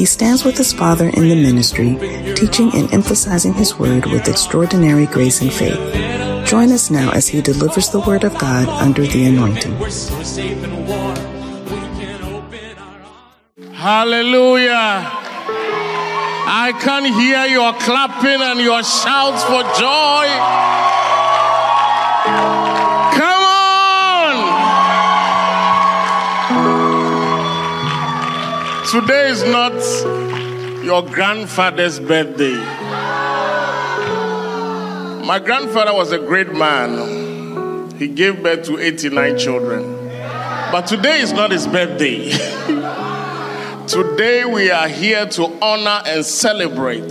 He stands with his father in the ministry, teaching and emphasizing his word with extraordinary grace and faith. Join us now as he delivers the word of God under the anointing. Hallelujah. I can hear your clapping and your shouts for joy. Today is not your grandfather's birthday. My grandfather was a great man. He gave birth to 89 children. But today is not his birthday. Today we are here to honor and celebrate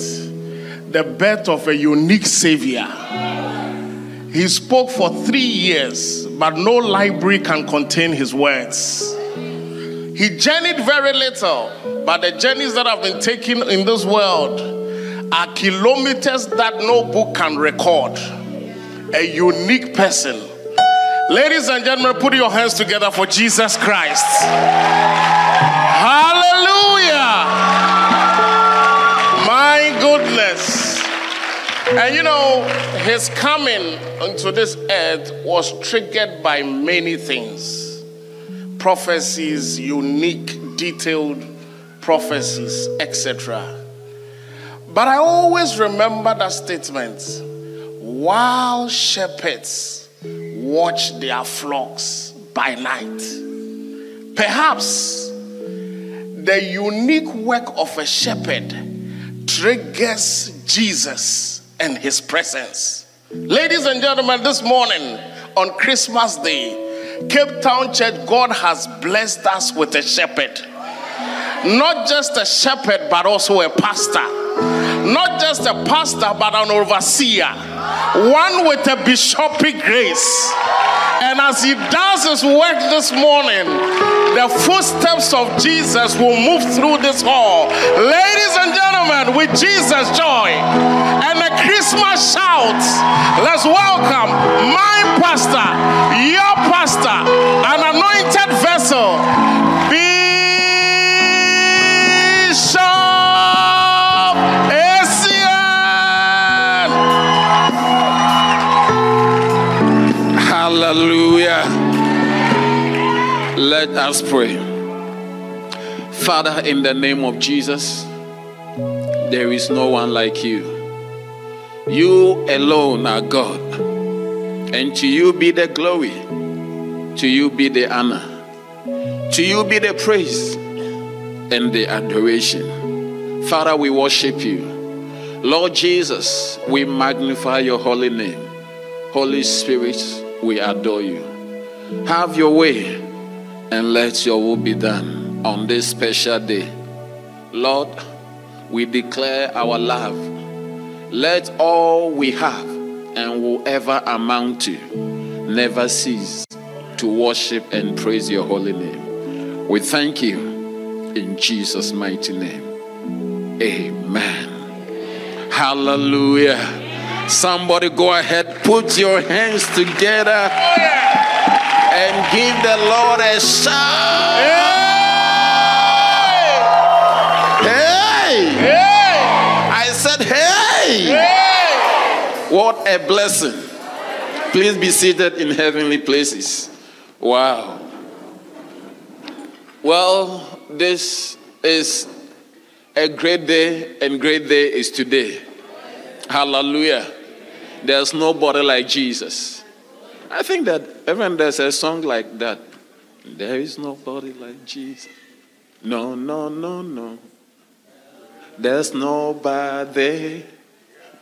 the birth of a unique Savior. He spoke for three years, but no library can contain his words. He journeyed very little, but the journeys that have been taken in this world are kilometers that no book can record. A unique person. Ladies and gentlemen, put your hands together for Jesus Christ. Hallelujah. My goodness. And you know, his coming onto this earth was triggered by many things prophecies, unique, detailed prophecies, etc. But I always remember that statement while shepherds watch their flocks by night. Perhaps the unique work of a shepherd triggers Jesus and his presence. Ladies and gentlemen, this morning on Christmas Day, Cape Town Church, God has blessed us with a shepherd. Not just a shepherd, but also a pastor. Not just a pastor, but an overseer. One with a bishopric grace. And as he does his work this morning, the footsteps of Jesus will move through this hall. Ladies and gentlemen, with Jesus' joy and a Christmas shout, let's welcome my pastor, your pastor, an anointed vessel, Let us pray. Father, in the name of Jesus, there is no one like you. You alone are God. And to you be the glory, to you be the honor, to you be the praise and the adoration. Father, we worship you. Lord Jesus, we magnify your holy name. Holy Spirit, we adore you. Have your way and let your will be done on this special day. Lord, we declare our love. Let all we have and will ever amount to never cease to worship and praise your holy name. We thank you in Jesus' mighty name. Amen. Hallelujah. Somebody go ahead, put your hands together and give the Lord a shout. Hey! Hey. I said, hey! What a blessing. Please be seated in heavenly places. Wow. Well, this is a great day, and great day is today. Hallelujah. There's nobody like Jesus. I think that even there's a song like that. There is nobody like Jesus. No, no, no, no. There's nobody,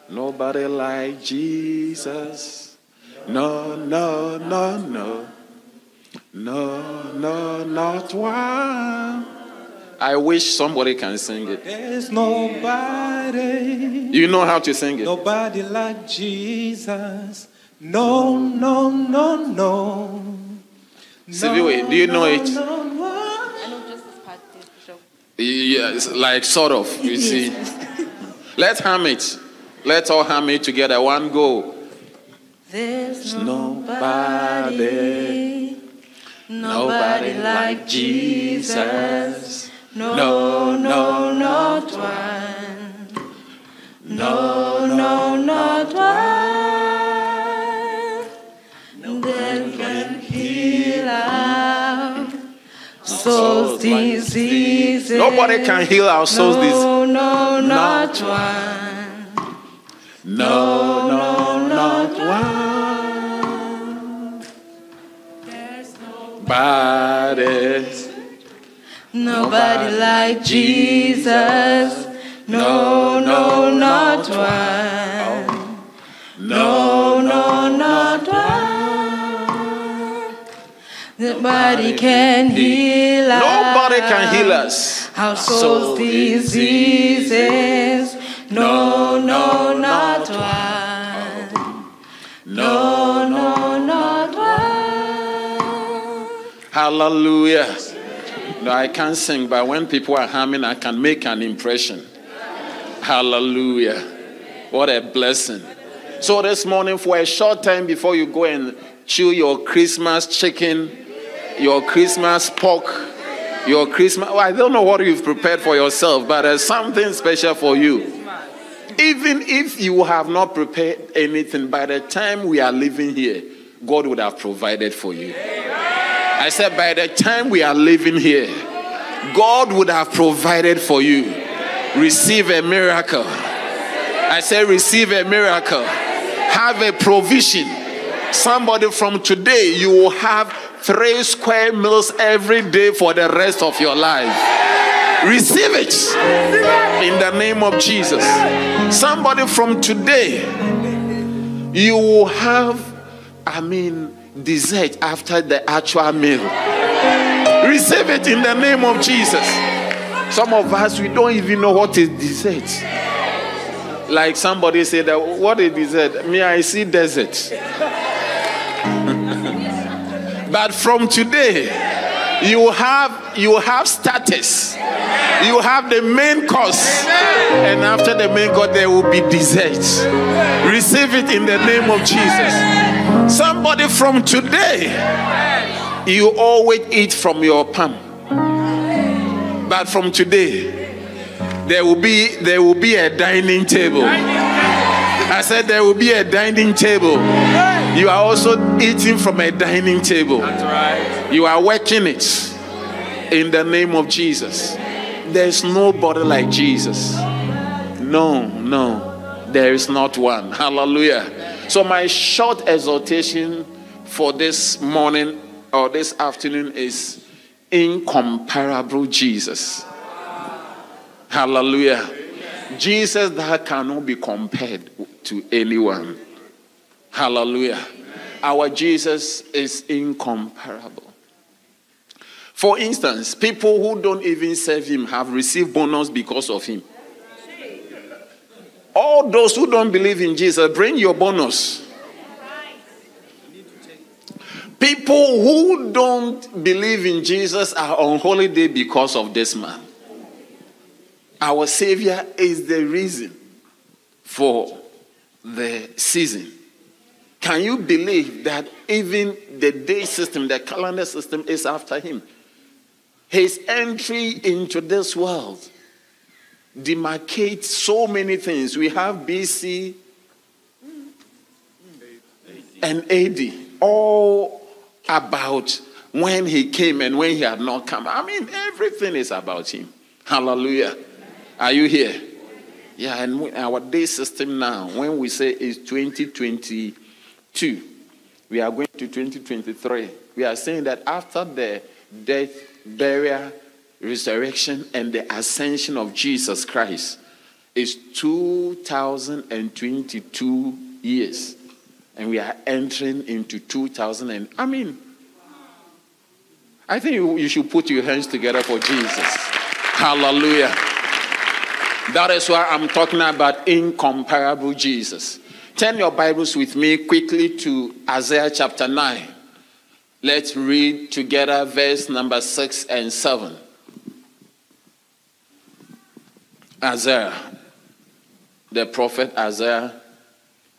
nobody like Jesus. No, no, no, no. No, no, not one. I wish somebody can sing it. There's nobody, You know how to sing it. nobody like Jesus. No, no, no, no. Sibiwe, do you know it? No, no. I know just this part, this bishop. Yes, like sort of, you see. Let's hum it. Let's all hum it together. One go. There's Nobody, nobody like Jesus. No, No, no, not one. No, no, not one. Heal our souls' diseases. Nobody can heal our souls. No, no, not one. No, no, not one. Bodies. Nobody like Jesus. No, no, not one. No, no, not one. Nobody can heal us. Nobody can heal us. Our soul's diseases. No, no, not one. No, no, not one. Hallelujah. No, I can't sing, but when people are humming, I can make an impression. Hallelujah. What a blessing. So, this morning, for a short time before you go and chew your Christmas chicken, your Christmas pork, your Christmas, well, I don't know what you've prepared for yourself, but there's something special for you. Even if you have not prepared anything, by the time we are living here, God would have provided for you. I said, by the time we are living here, God would have provided for you. Receive a miracle. I said, receive a miracle. Have a provision. Somebody from today, you will have three square meals every day for the rest of your life. Receive it in the name of Jesus. Somebody from today, you will have, I mean, dessert after the actual meal. Receive it in the name of Jesus. Some of us, we don't even know what is dessert. Like somebody said, that, What is dessert? Me, I see desert. But from today, you have you have status. You have the main course, and after the main course, there will be dessert. Receive it in the name of Jesus. Somebody from today, you always eat from your palm, but from today, there will be there will be a dining table. I said there will be a dining table. You are also eating from a dining table. That's right. You are working it in the name of Jesus. There's nobody like Jesus. No, no, there is not one. Hallelujah. So, my short exhortation for this morning or this afternoon is incomparable Jesus. Hallelujah. Jesus that cannot be compared to anyone. Hallelujah. Our Jesus is incomparable. For instance, people who don't even serve him have received bonus because of him. All those who don't believe in Jesus, bring your bonus. People who don't believe in Jesus are on holiday because of this man. Our Savior is the reason for the season. Can you believe that even the day system, the calendar system is after him? His entry into this world demarcates so many things. We have BC and AD, all about when he came and when he had not come. I mean, everything is about him. Hallelujah. Are you here? Yeah, and our day system now, when we say it's 2022, we are going to 2023. We are saying that after the death, burial, resurrection, and the ascension of Jesus Christ, is 2022 years. And we are entering into 2000. And, I mean, I think you, you should put your hands together for Jesus. Hallelujah. That is why I'm talking about incomparable Jesus. Turn your Bibles with me quickly to Isaiah chapter 9. Let's read together verse number 6 and 7. Isaiah, the prophet Isaiah,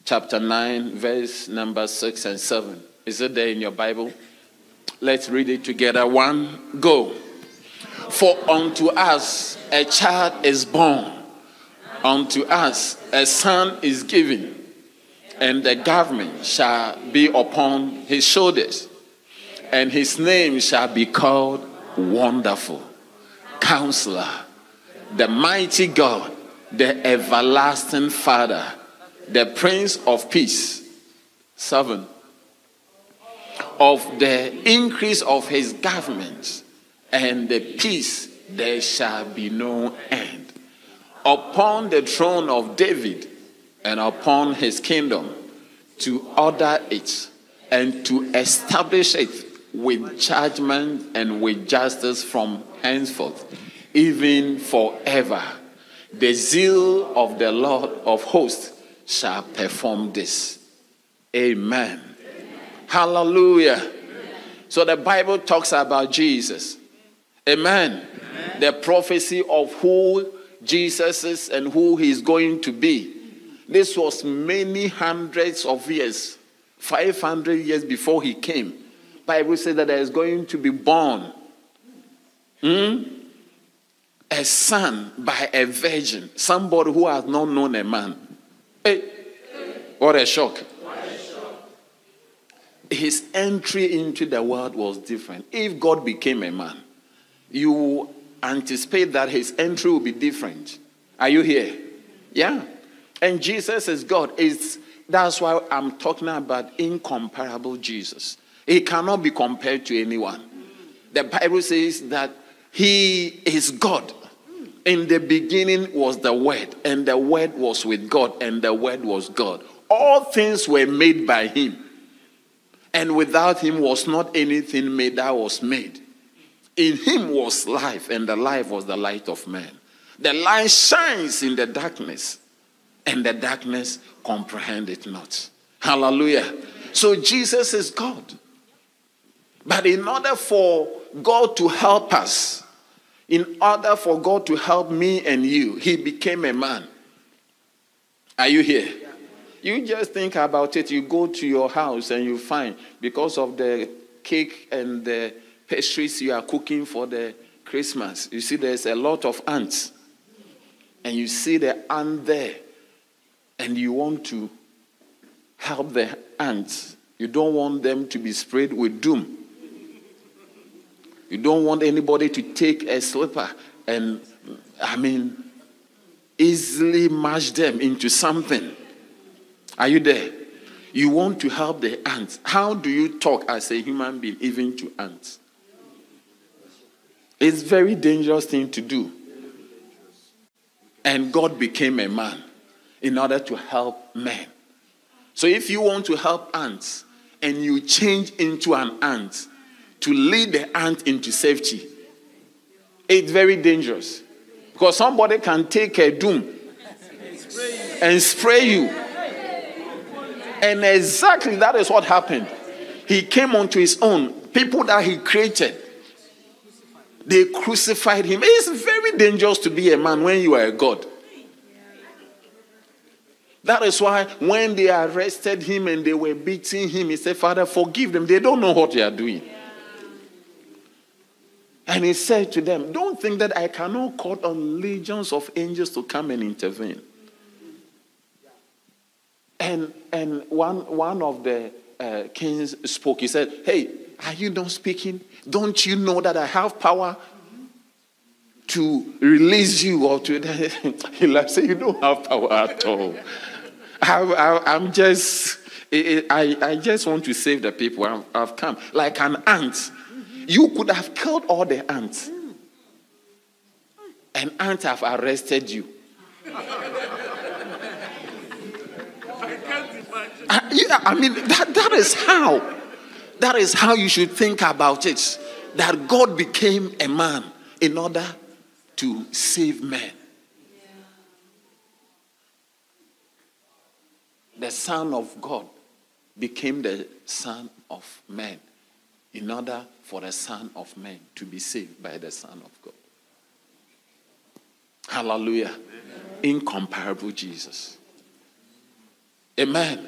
chapter 9, verse number 6 and 7. Is it there in your Bible? Let's read it together. One, go. For unto us a child is born, unto us a son is given, and the government shall be upon his shoulders, and his name shall be called Wonderful, Counselor, the Mighty God, the Everlasting Father, the Prince of Peace. Seven. Of the increase of his government and the peace there shall be no end. Upon the throne of David and upon his kingdom, to order it and to establish it with judgment and with justice from henceforth, even forever. The zeal of the Lord of hosts shall perform this. Amen. Hallelujah. So the Bible talks about Jesus. Amen. The prophecy of who Jesus is and who he is going to be. This was many hundreds of years, 500 years before he came. Bible says that there is going to be born hmm, a son by a virgin, somebody who has not known a man. Hey, what a shock. His entry into the world was different. If God became a man, you anticipate that his entry will be different. Are you here? Yeah. And Jesus is God. It's, that's why I'm talking about incomparable Jesus. He cannot be compared to anyone. The Bible says that he is God. In the beginning was the Word, and the Word was with God, and the Word was God. All things were made by him. And without him was not anything made that was made. In him was life, and the life was the light of man. The light shines in the darkness, and the darkness comprehend it not. Hallelujah. So Jesus is God. But in order for God to help us, in order for God to help me and you, he became a man. Are you here? You just think about it. You go to your house and you find, because of the cake and the pastries you are cooking for the Christmas, you see there's a lot of ants. And you see the ant there, and you want to help the ants. You don't want them to be sprayed with doom. You don't want anybody to take a slipper and, I mean, easily mash them into something. Are you there? You want to help the ants. How do you talk as a human being, even to ants? It's very dangerous thing to do. And God became a man in order to help men. So if you want to help ants and you change into an ant to lead the ant into safety, it's very dangerous. Because somebody can take a doom and spray you. And exactly that is what happened. He came onto his own. People that he created, they crucified him. It's very dangerous to be a man when you are a God. That is why when they arrested him and they were beating him, he said, Father, forgive them. They don't know what they are doing. And he said to them, Don't think that I cannot call on legions of angels to come and intervene. And, and one, one of the uh, kings spoke. He said, Hey, are you not speaking? Don't you know that I have power to release you or to. he like, say, You don't have power at all. I, am just. I, I just want to save the people. I've, I've come like an ant. You could have killed all the ants. An ant have arrested you. Uh, yeah, I mean, that, that is how. That is how you should think about it. That God became a man in order to save men. The Son of God became the Son of Man in order for the Son of Man to be saved by the Son of God. Hallelujah. Incomparable Jesus. Amen.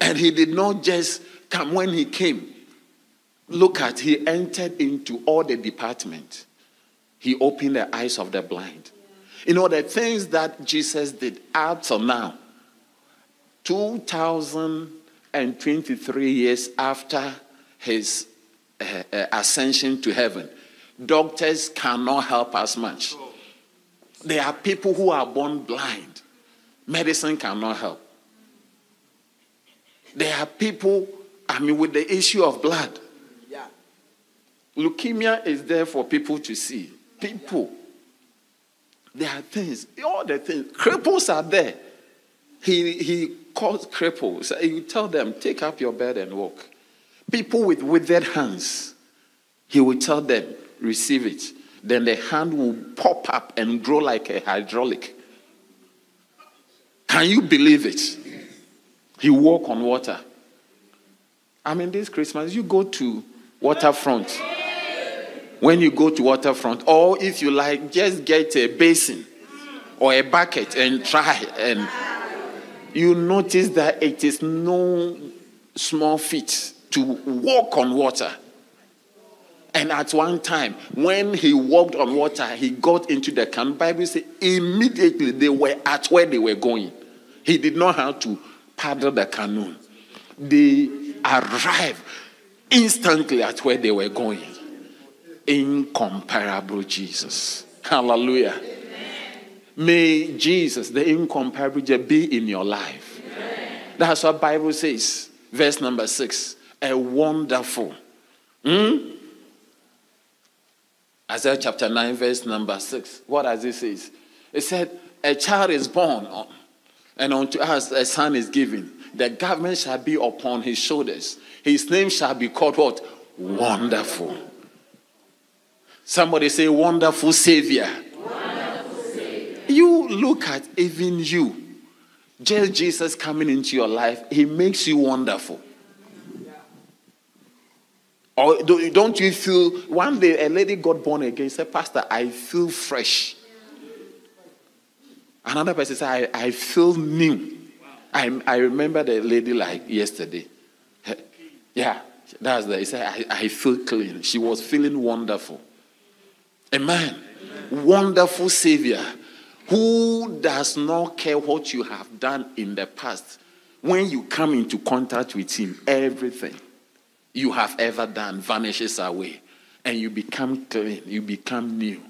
And he did not just come when he came. Look at, he entered into all the departments. He opened the eyes of the blind. You know, the things that Jesus did up till now, 2023 years after his uh, uh, ascension to heaven, doctors cannot help us much. There are people who are born blind, medicine cannot help. There are people, I mean, with the issue of blood. Yeah. Leukemia is there for people to see. People. There are things, all the things. Cripples are there. He, he calls cripples. He tell them, take up your bed and walk. People with withered hands, he will tell them, receive it. Then the hand will pop up and grow like a hydraulic. Can you believe it? He walk on water. I mean, this Christmas, you go to waterfront. When you go to waterfront, or if you like, just get a basin or a bucket and try, and you notice that it is no small feat to walk on water. And at one time, when he walked on water, he got into the canoe. Bible says immediately they were at where they were going. He did not have to paddle the canoe. They arrived instantly at where they were going. Incomparable Jesus. Hallelujah. May Jesus, the incomparable, be in your life. That's what Bible says. Verse number six. A wonderful. Hmm? Isaiah chapter 9, verse number 6. What does it say? It said, A child is born, and unto us a son is given. The government shall be upon his shoulders. His name shall be called what? Wonderful. Somebody say, Wonderful Savior. Look at even you. Just Jesus coming into your life, he makes you wonderful. Or do- don't you feel one day a lady got born again, said, Pastor, I feel fresh. Another person said, I, I feel new. I, I remember the lady like yesterday. Yeah, that's the, he said, I, I feel clean. She was feeling wonderful. Amen. Wonderful Savior who does not care what you have done in the past. When you come into contact with Him, everything you have ever done vanishes away and you become clean, you become new.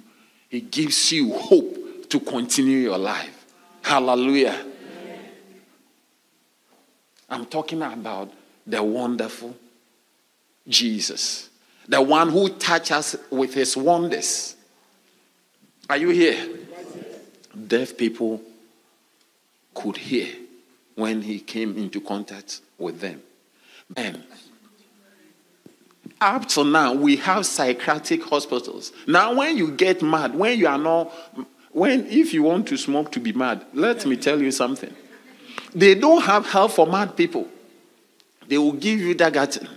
He gives you hope to continue your life. Hallelujah. I'm talking about the wonderful Jesus, the one who touches us with his wonders. Are you here? Deaf people could hear when he came into contact with them. And up to now, we have psychiatric hospitals. Now, when you get mad, when you are not, when if you want to smoke to be mad, let me tell you something. They don't have help for mad people. They will give you Dagatin,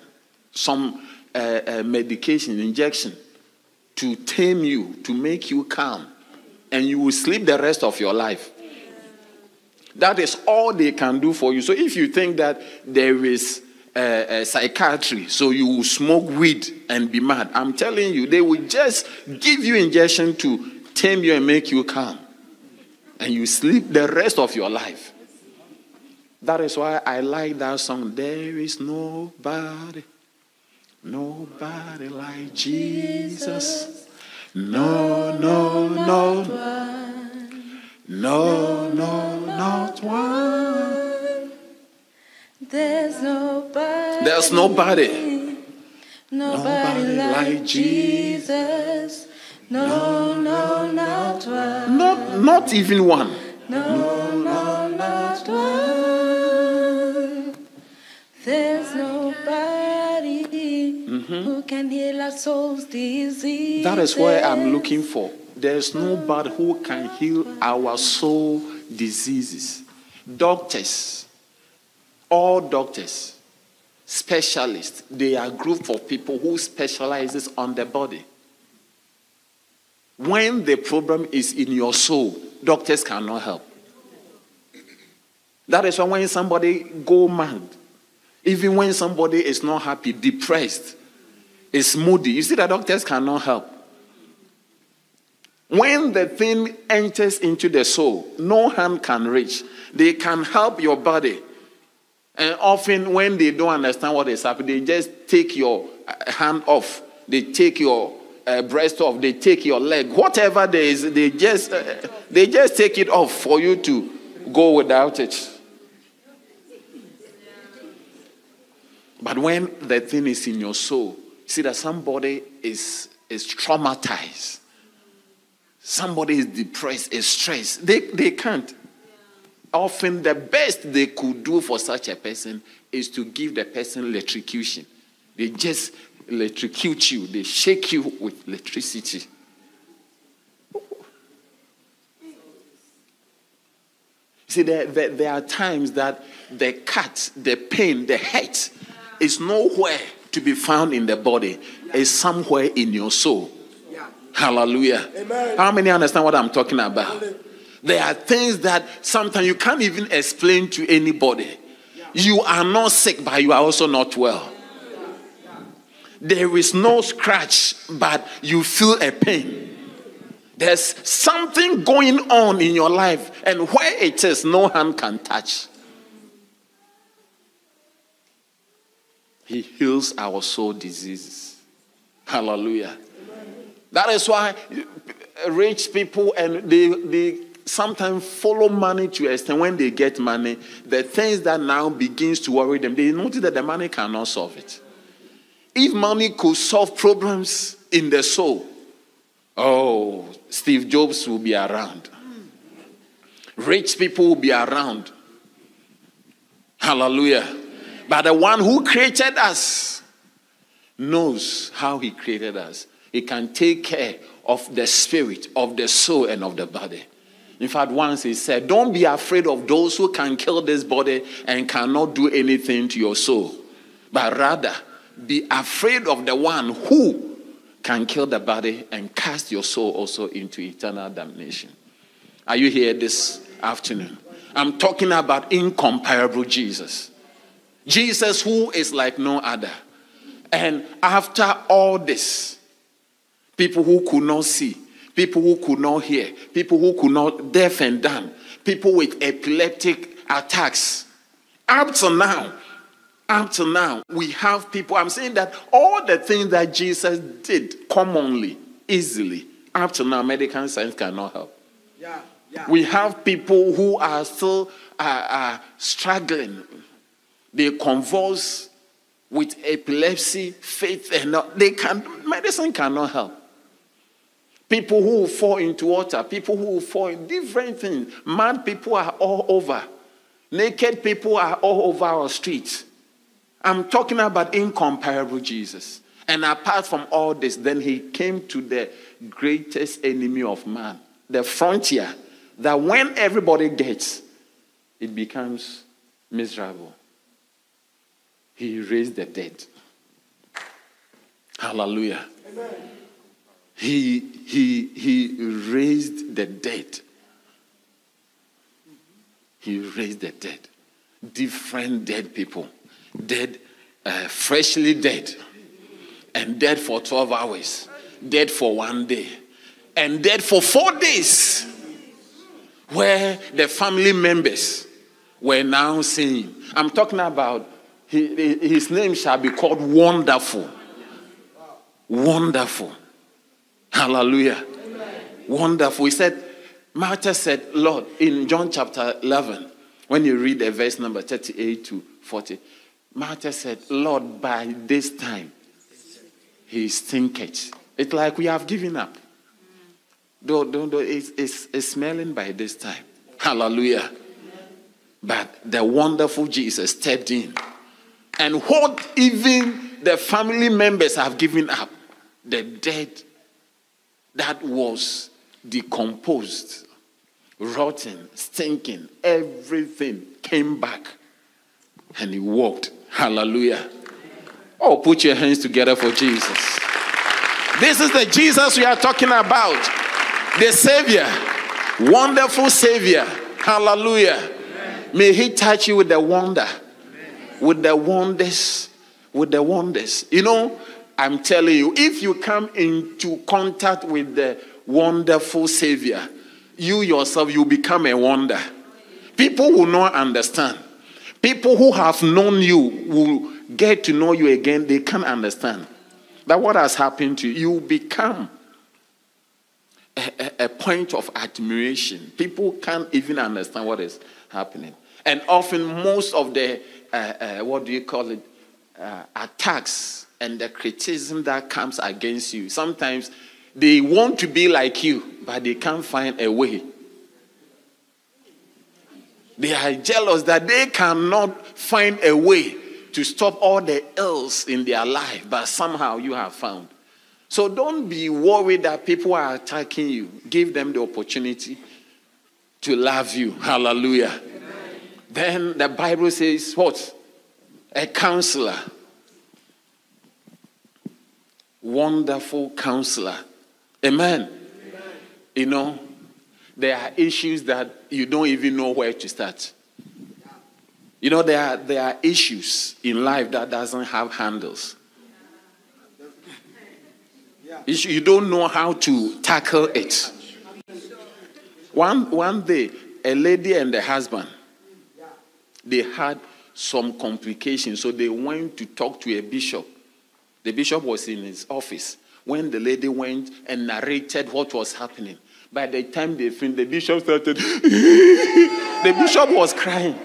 some uh, uh, medication, injection to tame you, to make you calm, and you will sleep the rest of your life. That is all they can do for you. So if you think that there is uh, uh, psychiatry, so you will smoke weed and be mad, I'm telling you, they will just give you injection to tame you and make you calm, and you sleep the rest of your life. That is why I like that song. There is nobody, nobody like Jesus. No, no, no, no, no, not one. There's nobody. There's nobody. Nobody, like Jesus. No, no, not one. Not, not even one. No, no, not one. There's nobody who can heal our soul's disease. Mm-hmm. That is where I'm looking for There's nobody who can heal our soul diseases. Doctors, all doctors, specialists, they are a group of people who specializes on the body. When the problem is in your soul, doctors cannot help. That is why when somebody go mad, even when somebody is not happy, depressed, is moody, you see the doctors cannot help. When the thing enters into the soul, no hand can reach. They can help your body. And often, when they don't understand what is happening, they just take your uh, hand off. They take your uh, breast off. They take your leg. Whatever there is, they just uh, they just take it off for you to go without it. But when the thing is in your soul, see that somebody is is traumatized somebody is depressed, is stressed, they, they can't. Often, the best they could do for such a person is to give the person electrocution. They just electrocute you, they shake you with electricity. See, there, there, there are times that the cut, the pain, the hurt is nowhere to be found in the body, is somewhere in your soul. Hallelujah. Amen. How many understand what I'm talking about? There are things that sometimes you can't even explain to anybody. You are not sick, but you are also not well. There is no scratch, but you feel a pain. There's something going on in your life, and where it is, no hand can touch. He heals our soul diseases. Hallelujah. That is why rich people and they, they sometimes follow money to extent when they get money, the things that now begins to worry them, they notice that the money cannot solve it. If money could solve problems in the soul, oh, Steve Jobs will be around. Rich people will be around. Hallelujah. But the one who created us knows how he created us. He can take care of the spirit, of the soul, and of the body. In fact, once he said, Don't be afraid of those who can kill this body and cannot do anything to your soul, but rather be afraid of the one who can kill the body and cast your soul also into eternal damnation. Are you here this afternoon? I'm talking about incomparable Jesus. Jesus, who is like no other. And after all this, people who could not see, people who could not hear, people who could not deaf and dumb, people with epileptic attacks. Up to now, up to now, we have people. I'm saying that all the things that Jesus did commonly, easily, up to now, medical science cannot help. Yeah, yeah. We have people who are still uh, uh, struggling. They convulse with epilepsy, faith, and they can medicine cannot help. People who fall into water, people who fall in different things. Mad people are all over. Naked people are all over our streets. I'm talking about incomparable Jesus. And apart from all this, then he came to the greatest enemy of man, the frontier, that when everybody gets, it becomes miserable. He raised the dead. Hallelujah. Amen. He, he, he raised the dead. He raised the dead. Different dead people. Dead, uh, freshly dead. And dead for 12 hours. Dead for one day. And dead for four days. Where the family members were now saying, I'm talking about his name shall be called Wonderful. Wonderful. Hallelujah. Amen. Wonderful. He said, Martha said, Lord, in John chapter 11, when you read the verse number 38 to 40, Martha said, Lord, by this time, he stinketh. It's like we have given up. Though, though, though it's, it's, it's smelling by this time. Hallelujah. But the wonderful Jesus stepped in. And what even the family members have given up, the dead that was decomposed, rotten, stinking. Everything came back and he walked. Hallelujah. Oh, put your hands together for Jesus. This is the Jesus we are talking about. The Savior. Wonderful Savior. Hallelujah. May He touch you with the wonder. With the wonders. With the wonders. You know, I'm telling you, if you come into contact with the wonderful Savior, you yourself, you become a wonder. People will not understand. People who have known you will get to know you again, they can't understand that what has happened to you, you become a, a, a point of admiration. People can't even understand what is happening. And often, most of the, uh, uh, what do you call it, uh, attacks and the criticism that comes against you, sometimes they want to be like you, but they can't find a way. They are jealous that they cannot find a way to stop all the ills in their life, but somehow you have found. So don't be worried that people are attacking you. Give them the opportunity to love you. Hallelujah. Then the Bible says, what? A counselor. Wonderful counselor. Amen. Amen. You know, there are issues that you don't even know where to start. You know, there are, there are issues in life that doesn't have handles. You don't know how to tackle it. One, one day, a lady and a husband, they had some complications, so they went to talk to a bishop. The bishop was in his office when the lady went and narrated what was happening. By the time they finished, the bishop started. the bishop was crying.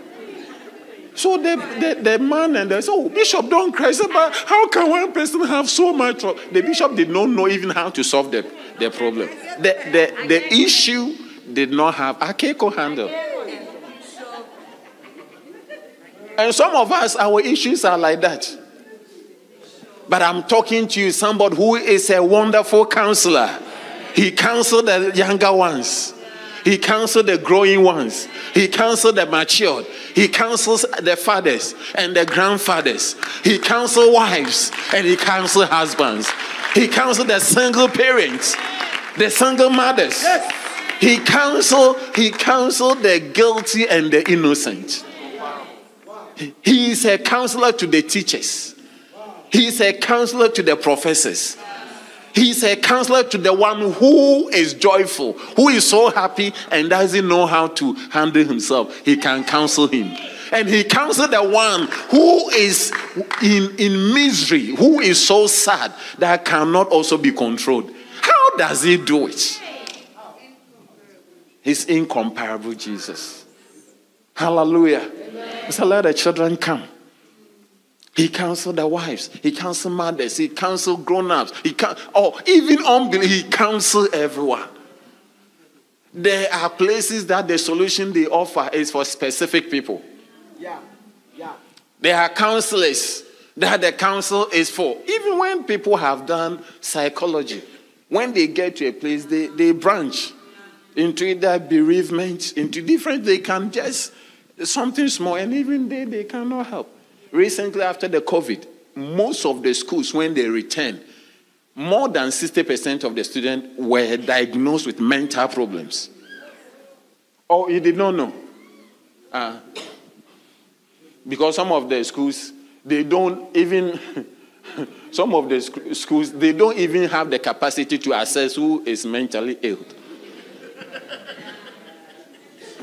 So the, the, the man and they said, Oh, Bishop, don't cry. Said, but how can one person have so much trouble? The bishop did not know even how to solve the, the problem. The, the, the issue did not have a Keiko handle. And some of us, our issues are like that. But I'm talking to you, somebody who is a wonderful counselor. He counseled the younger ones. He counseled the growing ones. He counseled the matured. He counsels the fathers and the grandfathers. He counsels wives and he counsels husbands. He counsels the single parents, the single mothers. Yes. He counsel he counseled the guilty and the innocent. He is a counselor to the teachers. He is a counselor to the professors. He is a counselor to the one who is joyful, who is so happy and doesn't know how to handle himself. He can counsel him. And he counsels the one who is in, in misery, who is so sad that cannot also be controlled. How does he do it? He's incomparable, Jesus. Hallelujah. So let the children come. He counseled the wives. He counseled mothers. He counseled grown-ups. He can oh, even unbelievers. He counseled everyone. There are places that the solution they offer is for specific people. Yeah. Yeah. There are counselors that the counsel is for. Even when people have done psychology, when they get to a place, they, they branch into either bereavement, into different, they can just something small, and even they, they cannot help. Recently, after the COVID, most of the schools, when they returned, more than 60% of the students were diagnosed with mental problems. Oh, you did not know? Uh, because some of the schools, they don't even, some of the sc- schools, they don't even have the capacity to assess who is mentally ill.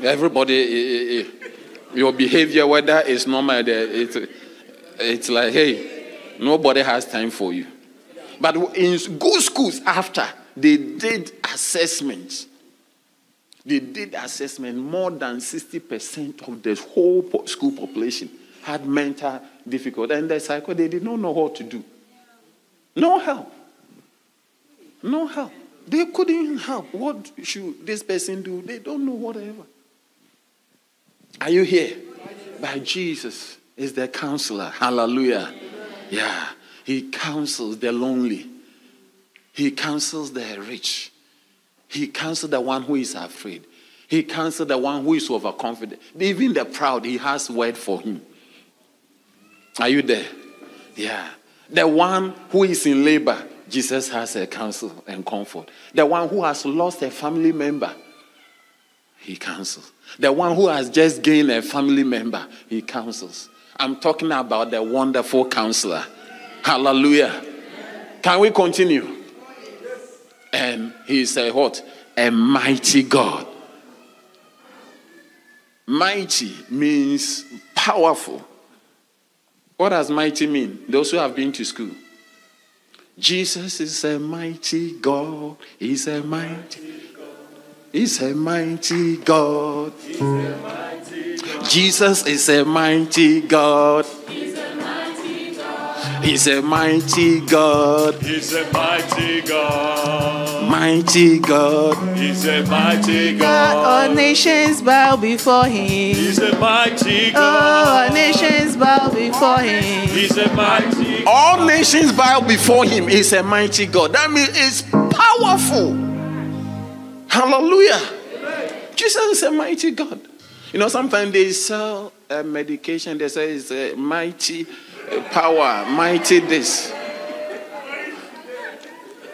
Everybody, eh, eh, eh, your behavior, whether it's normal, eh, it's, it's like, hey, nobody has time for you. But in good schools, after they did assessments, they did assessment, more than 60% of the whole school population had mental difficulty. And the psycho, they did not know what to do. No help. No help. They couldn't help. What should this person do? They don't know whatever. Are you here? By Jesus is the counselor. Hallelujah. Yeah. He counsels the lonely. He counsels the rich. He counsels the one who is afraid. He counsels the one who is overconfident. Even the proud, he has word for him. Are you there? Yeah. The one who is in labor, Jesus has a counsel and comfort. The one who has lost a family member, he counsels. The one who has just gained a family member, he counsels. I'm talking about the wonderful counselor. Hallelujah. Can we continue? And he a what? A mighty God. Mighty means powerful. What does mighty mean? Those who have been to school. Jesus is a mighty God. He's a mighty He's a mighty God. Jesus is a mighty God. He's a mighty God. He's a mighty God. Mighty God. He's a mighty God, all nations bow before him. He's a mighty Oh, all nations bow before him. He's a mighty All nations bow before him. He's a mighty God. That means it's powerful. Hallelujah. Jesus is a mighty God. You know, sometimes they sell uh, medication, they say it's a mighty uh, power, mighty this.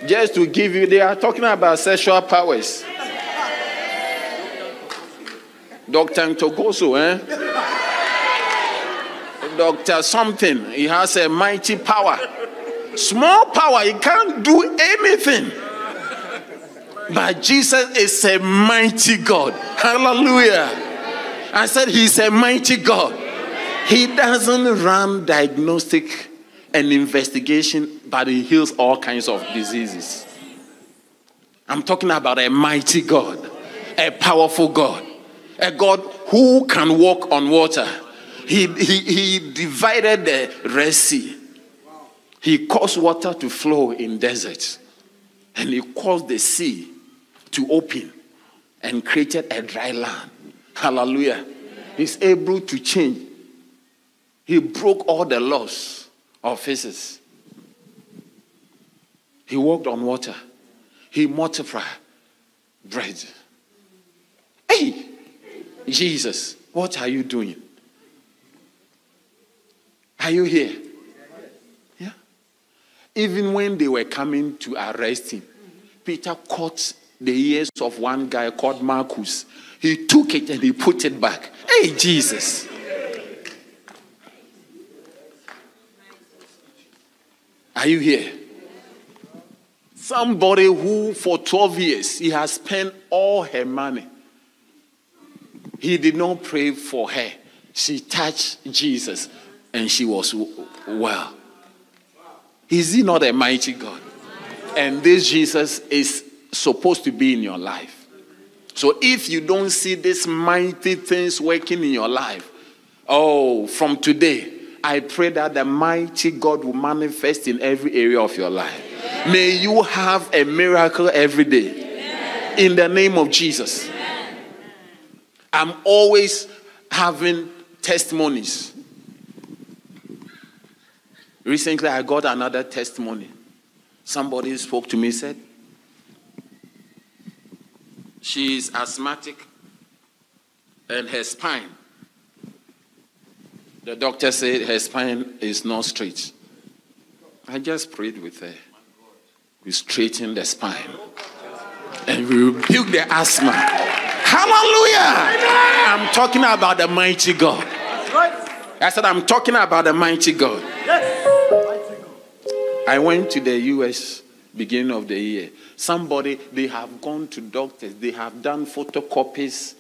Just to give you, they are talking about sexual powers. Dr. Ntogoso, eh? Dr. Something, he has a mighty power. Small power, he can't do anything. But Jesus is a mighty God. Hallelujah. I said he's a mighty God. He doesn't run diagnostic and investigation, but he heals all kinds of diseases. I'm talking about a mighty God, a powerful God, a God who can walk on water. He, he, he divided the Red Sea. He caused water to flow in deserts. And he caused the sea to open and created a dry land. Hallelujah. He's able to change. He broke all the laws of physics. He walked on water. He multiplied bread. Hey, Jesus, what are you doing? Are you here? Yeah. Even when they were coming to arrest him, Peter caught the ears of one guy called Marcus. He took it and he put it back. Hey, Jesus. Are you here? Somebody who for 12 years he has spent all her money. He did not pray for her. She touched Jesus and she was well. Is he not a mighty God? And this Jesus is supposed to be in your life. So if you don't see these mighty things working in your life, oh, from today, I pray that the mighty God will manifest in every area of your life. May you have a miracle every day. In the name of Jesus. I'm always having testimonies. Recently, I got another testimony. Somebody spoke to me, said, She is asthmatic and her spine. The doctor said her spine is not straight. I just prayed with her. We straightened the spine and we rebuke the asthma. Hallelujah! I'm talking about the mighty God. I said, I'm talking about the mighty God. I went to the US beginning of the year. Somebody, they have gone to doctors, they have done photocopies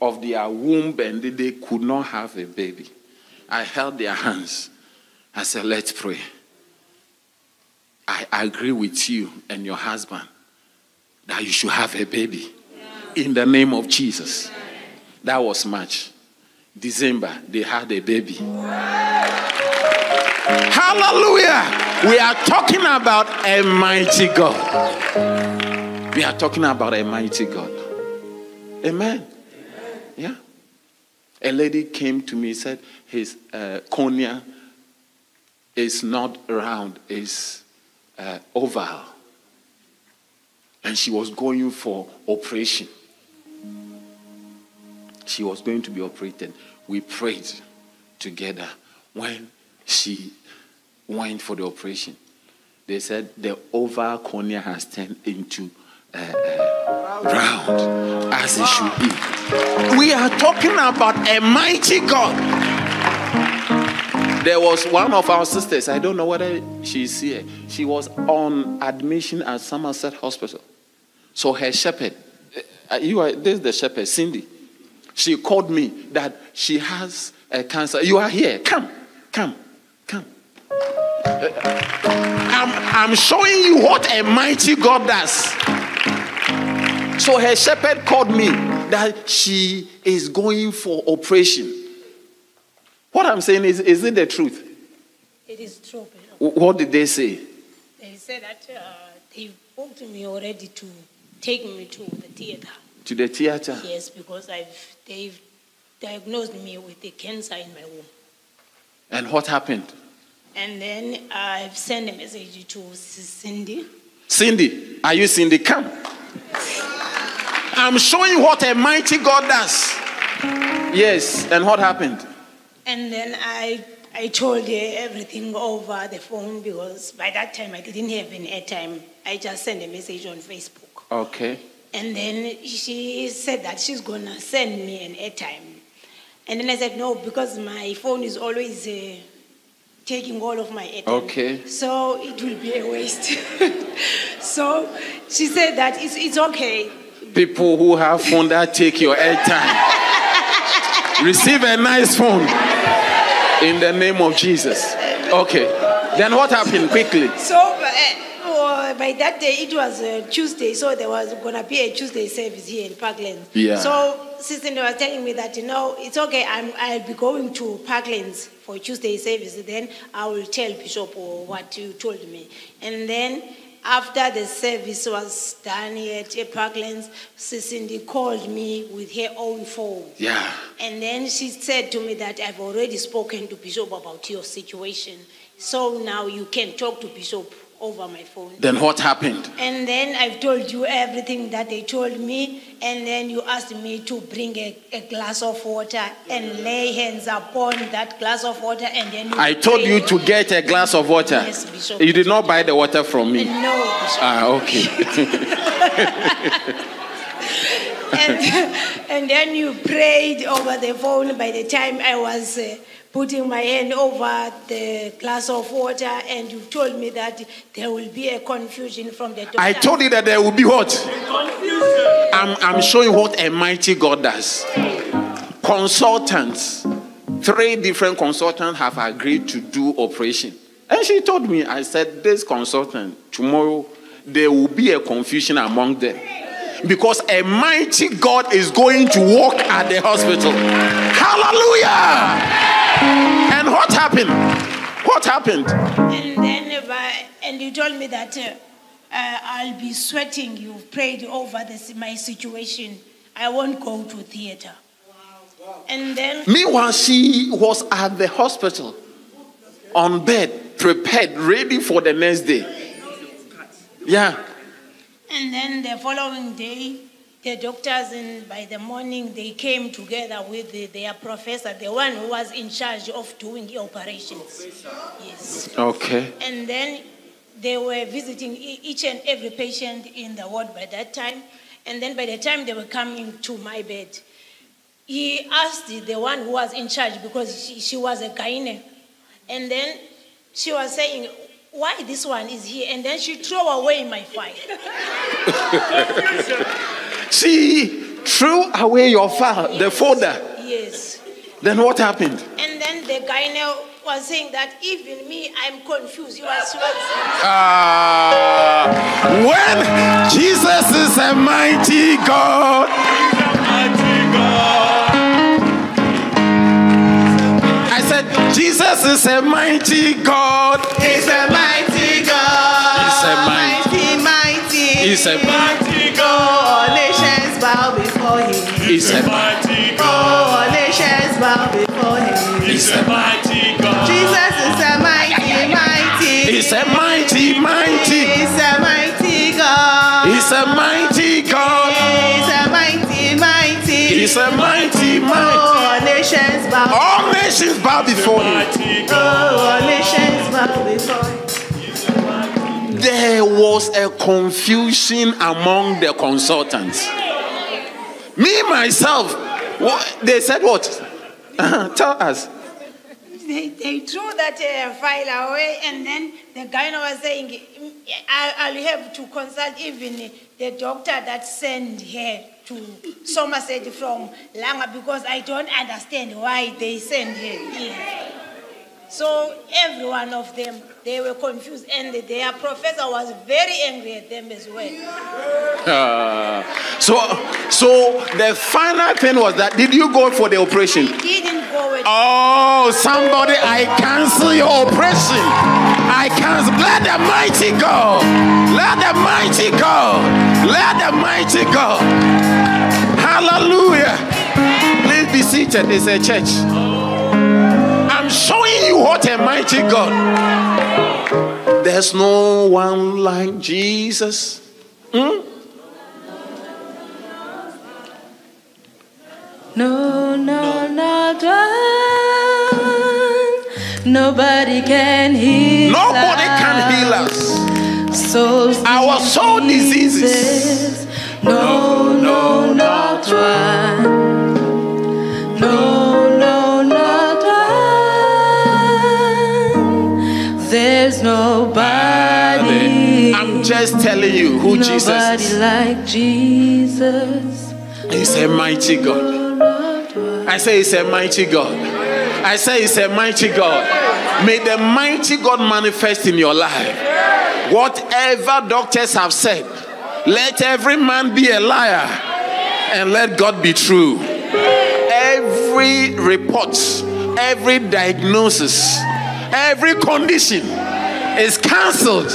of their womb and they, could not have a baby. I held their hands. I said, Let's pray. I agree with you and your husband that you should have a baby in the name of Jesus. That was March. December, they had a baby. Hallelujah. We are talking about a mighty God. We are talking about a mighty God. Amen. Yeah. A lady came to me and said his uh, cornea is not round, is uh, oval. and she was going for operation. She was going to be operated. We prayed together when she went for the operation. They said the oval cornea has turned into uh, uh, round as it should be. We are talking about a mighty God. There was one of our sisters, I don't know whether she's here. She was on admission at Somerset Hospital. So her shepherd, uh, you are this is the shepherd, Cindy. She called me that she has a cancer. You are here. Come, come, come. I'm, I'm showing you what a mighty God does. So her shepherd called me that she is going for operation. What I'm saying is, is it the truth? It is true. What did they say? They said that uh, they booked me already to take me to the theater. To the theater. Yes, because I've they've diagnosed me with a cancer in my womb. And what happened? And then I've sent a message to Cindy. Cindy, are you Cindy? Come. I'm showing what a mighty God does. Yes, and what happened? And then I I told her everything over the phone because by that time I didn't have an airtime. I just sent a message on Facebook. Okay. And then she said that she's gonna send me an airtime. And then I said no because my phone is always uh, taking all of my airtime. Okay. So it will be a waste. so she said that it's, it's okay. People who have phone that take your airtime. Receive a nice phone in the name of Jesus. Okay. Then what happened quickly? So uh, by that day it was uh, Tuesday, so there was gonna be a Tuesday service here in Parklands. Yeah. So Sister was telling me that you know it's okay. I'm I'll be going to Parklands for Tuesday service. Then I will tell Bishop or what you told me, and then. After the service was done here at Parklands, Cindy called me with her own phone. Yeah. And then she said to me that I've already spoken to Bishop about your situation. So now you can talk to Bishop over my phone. Then what happened? And then I've told you everything that they told me. And then you asked me to bring a, a glass of water and lay hands upon that glass of water. And then you I told you to get a glass of water. Yes, Bishop. You did not buy the water from me. No, Bishop. Ah, okay. and, and then you prayed over the phone by the time I was uh, putting my hand over the glass of water, and you told me that there will be a confusion from the doctor. I told you that there will be what? I'm, I'm showing what a mighty God does. Consultants, three different consultants have agreed to do operation. And she told me, I said, this consultant, tomorrow there will be a confusion among them. Because a mighty God is going to walk at the hospital. Hallelujah! And what happened? What happened? And then, uh, and you told me that uh, uh, I'll be sweating. You've prayed over this, my situation. I won't go to theater. And then, Meanwhile, she was at the hospital on bed, prepared, ready for the next day. Yeah. and then the following day, the doctors, in, by the morning, they came together with the, their professor, the one who was in charge of doing the operations. Yes. Okay. And then they were visiting each and every patient in the ward by that time. And then by the time they were coming to my bed, he asked the- the one who was in charge because she, she was a gynae. And then she was saying, why this one is here? And then she threw away my file. She threw away your file, the folder. yes. Then what happened? And then the gynae was saying that even me, I'm confused. He was, he was Ah, when Jesus is a mighty God. A mighty God. I said, Jesus is a mighty God. He's a mighty God. He's a mighty- mighty, mighty. He's a mighty He's a mighty All nations bow before him. He's a mighty God. Jesus is a mighty, mighty. He's a mighty, mighty. He's a mighty God. He's a mighty God. He's a mighty, mighty. He's a mighty, mighty. All nations bow. All nations bow before him. All nations bow before him. There was a confusion among the consultants. Me, myself, what, they said what? Uh-huh, tell us. They, they threw that uh, file away, and then the guy was saying, "Mm, I, I'll have to consult even the doctor that sent her to Somerset from Langa because I don't understand why they sent her here. So every one of them, they were confused, and their professor was very angry at them as well. Uh, so, so the final thing was that did you go for the operation? He didn't go with Oh, somebody, I cancel your operation. I cancel. Let the mighty go. Let the mighty go. Let the mighty go. Hallelujah. Please be seated. It's a church. I'm showing you what a mighty God. There's no one like Jesus. Hmm? No, no, not one. Nobody can heal us. Nobody us. can heal us. Souls Our soul diseases. diseases. No, no, not one. Just telling you who Jesus is. like Jesus. He's a mighty God. I say he's a mighty God. I say he's a mighty God. May the mighty God manifest in your life. Whatever doctors have said, let every man be a liar and let God be true. Every report, every diagnosis, every condition is cancelled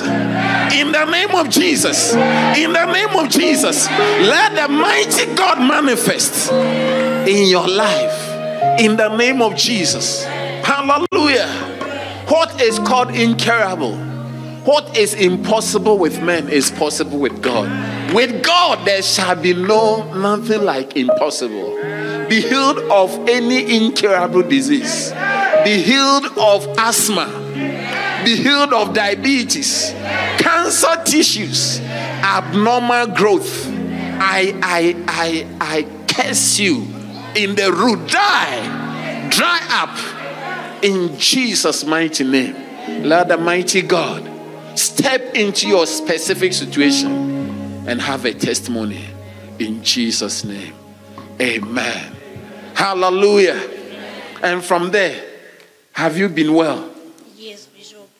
in the name of Jesus. In the name of Jesus, let the mighty God manifest in your life. In the name of Jesus. Hallelujah. What is called incurable, what is impossible with men is possible with God. With God, there shall be no nothing like impossible. Be healed of any incurable disease. Be healed of asthma be healed of diabetes, cancer tissues, abnormal growth. I, I, I, I curse you in the root. Die, dry up in Jesus' mighty name. Lord, the mighty God step into your specific situation and have a testimony in Jesus' name. Amen. Hallelujah. And from there, have you been well?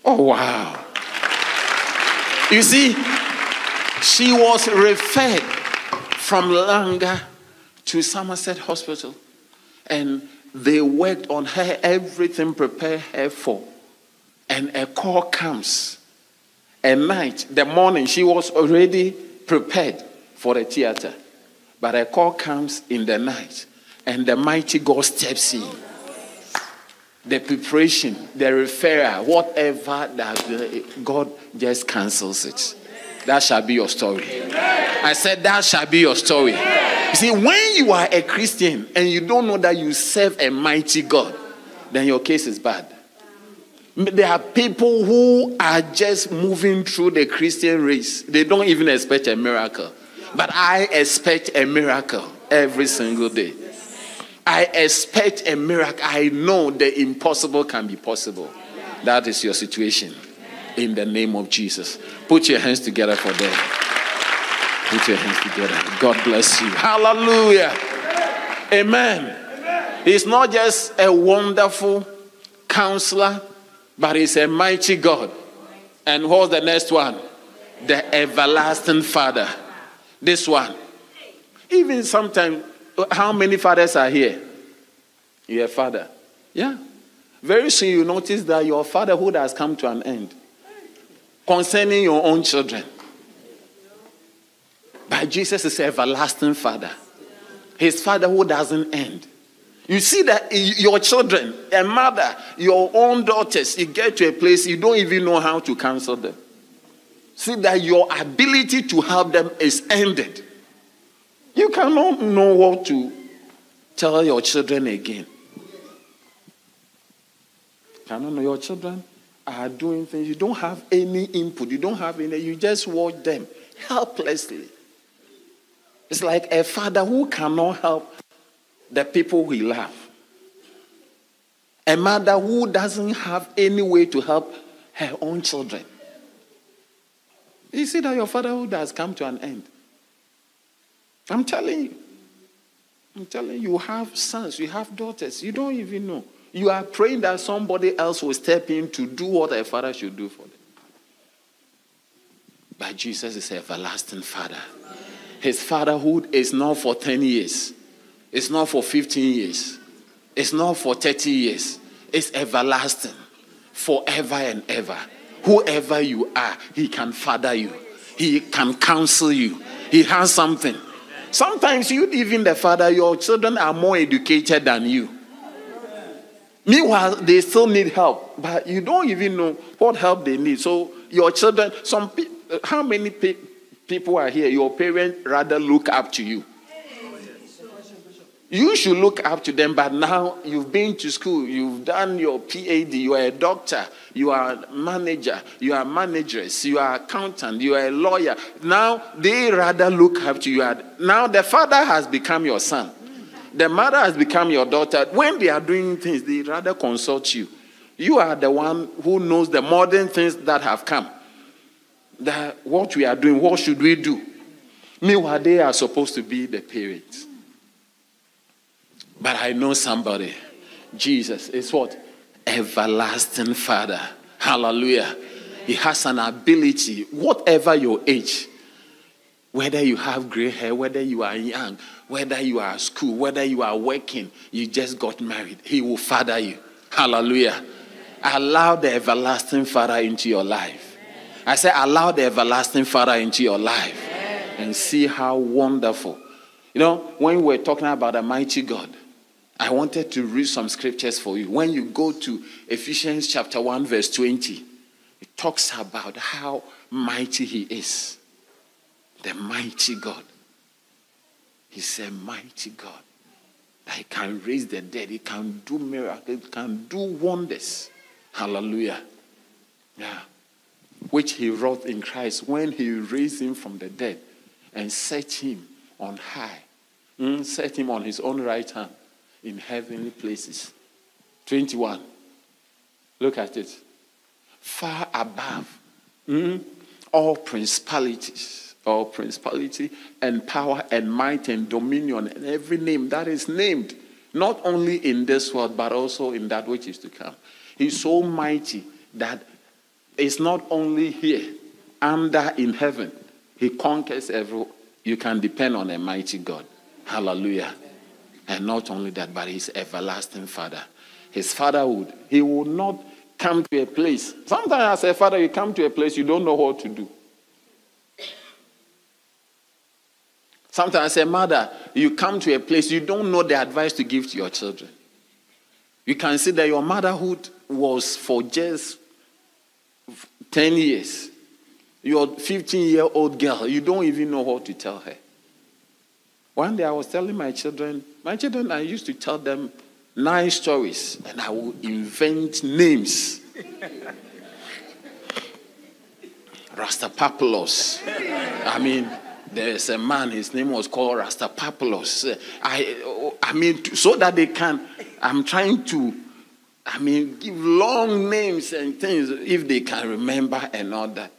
Oh, wow. You see, she was referred from Langa to Somerset Hospital, and they worked on her, everything prepared her for. And a call comes. At night, the morning, she was already prepared for the theater. But a call comes in the night, and the mighty God steps in the preparation, the referral, whatever that God just cancels it. That shall be your story. I said that shall be your story. You see, when you are a Christian and you don't know that you serve a mighty God, then your case is bad. There are people who are just moving through the Christian race. They don't even expect a miracle. But I expect a miracle every single day. I expect a miracle. I know the impossible can be possible. That is your situation. In the name of Jesus. Put your hands together for them. Put your hands together. God bless you. Hallelujah. Amen. He's not just a wonderful counselor, but he's a mighty God. And what's the next one? The everlasting Father. This one. Even sometimes, how many fathers are here? You're a father. Yeah. Very soon you notice that your fatherhood has come to an end concerning your own children. But Jesus is everlasting father. His fatherhood doesn't end. You see that your children, a mother, your own daughters, you get to a place you don't even know how to counsel them. see that your ability to help them is ended. You cannot know what to tell your children again. Cannot know your children are doing things. You don't have any input. You don't have any. You just watch them helplessly. It's like a father who cannot help the people he loves. A mother who doesn't have any way to help her own children. You see that your fatherhood has come to an end. I'm telling you. I'm telling you, you have sons, you have daughters, you don't even know. You are praying that somebody else will step in to do what a father should do for them. But Jesus is everlasting father. His fatherhood is not for 10 years, it's not for 15 years, it's not for 30 years. It's everlasting, forever and ever. Whoever you are, He can father you, He can counsel you. He has something. Sometimes you, even the father, your children are more educated than you. Meanwhile, they still need help, but you don't even know what help they need. So your children, some how many pe- people are here? Your parents rather look up to you. You should look up to them, but now you've been to school, you've done your PhD, you are a doctor, you are a manager, you are managers, you are accountant, you are a lawyer. Now they rather look up to you. Now the father has become your son, the mother has become your daughter. When they are doing things, they rather consult you. You are the one who knows the modern things that have come. That what we are doing, what should we do? Meanwhile, they are supposed to be the parents. But I know somebody. Jesus is what? Everlasting Father. Hallelujah. He has an ability, whatever your age, whether you have gray hair, whether you are young, whether you are at school, whether you are working, you just got married, He will father you. Hallelujah. Allow the everlasting Father into your life. I say, allow the everlasting Father into your life and see how wonderful. You know, when we're talking about a mighty God, I wanted to read some scriptures for you. When you go to Ephesians chapter 1, verse 20, it talks about how mighty He is. The mighty God. He's a mighty God. That He can raise the dead, He can do miracles, He can do wonders. Hallelujah. Yeah. Which He wrought in Christ when He raised Him from the dead and set Him on high, mm, set Him on His own right hand in heavenly places. 21. Look at it. Far above mm, all principalities, all principality and power and might and dominion and every name that is named, not only in this world, but also in that which is to come. He's so mighty that it's not only here, under in heaven. He conquers every. You can depend on a mighty God. Hallelujah. And not only that, but his everlasting father. His fatherhood. He will not come to a place. Sometimes, as a father, you come to a place you don't know what to do. Sometimes, as a mother, you come to a place you don't know the advice to give to your children. You can see that your motherhood was for just 10 years. Your 15 year old girl, you don't even know what to tell her. One day I was telling my children, my children, I used to tell them nine stories and I will invent names. Rastapapoulos. I mean, there's a man, his name was called Rastapapoulos. I, I mean, so that they can, I'm trying to, I mean, give long names and things if they can remember and all that.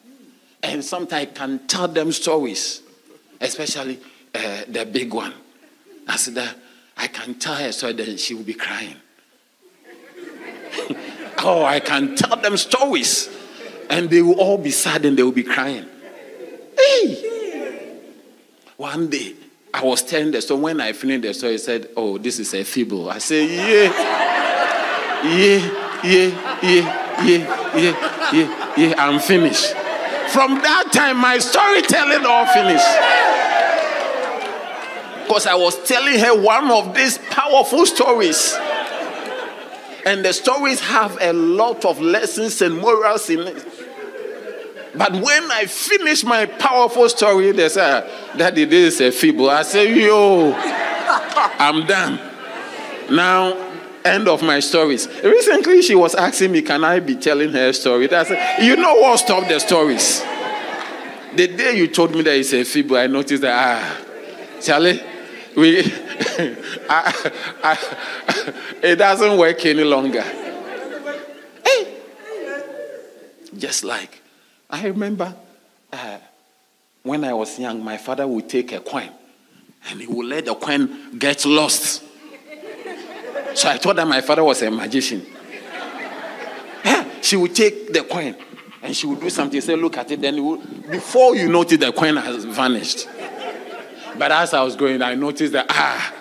And sometimes I can tell them stories, especially uh, the big one. I said, I can tell her so then she will be crying. oh, I can tell them stories. And they will all be sad and they will be crying. Hey! One day, I was telling the story. When I finished the story, he said, Oh, this is a feeble. I said, Yeah. Yeah, yeah, yeah, yeah, yeah, yeah, yeah. I'm finished. From that time, my storytelling all finished. Because I was telling her one of these powerful stories. And the stories have a lot of lessons and morals in it. But when I finish my powerful story, they say, Daddy, this is a feeble. I say, Yo, I'm done. Now, end of my stories. Recently, she was asking me, Can I be telling her story? I said, You know what stopped the stories? The day you told me that it's a feeble, I noticed that, ah, Charlie, we, I, I, it doesn't work any longer. Hey, just like I remember uh, when I was young, my father would take a coin and he would let the coin get lost. So I thought that my father was a magician. Yeah, she would take the coin and she would do something, say, Look at it. Then would, before you notice, the coin has vanished. But as I was going, I noticed that, ah,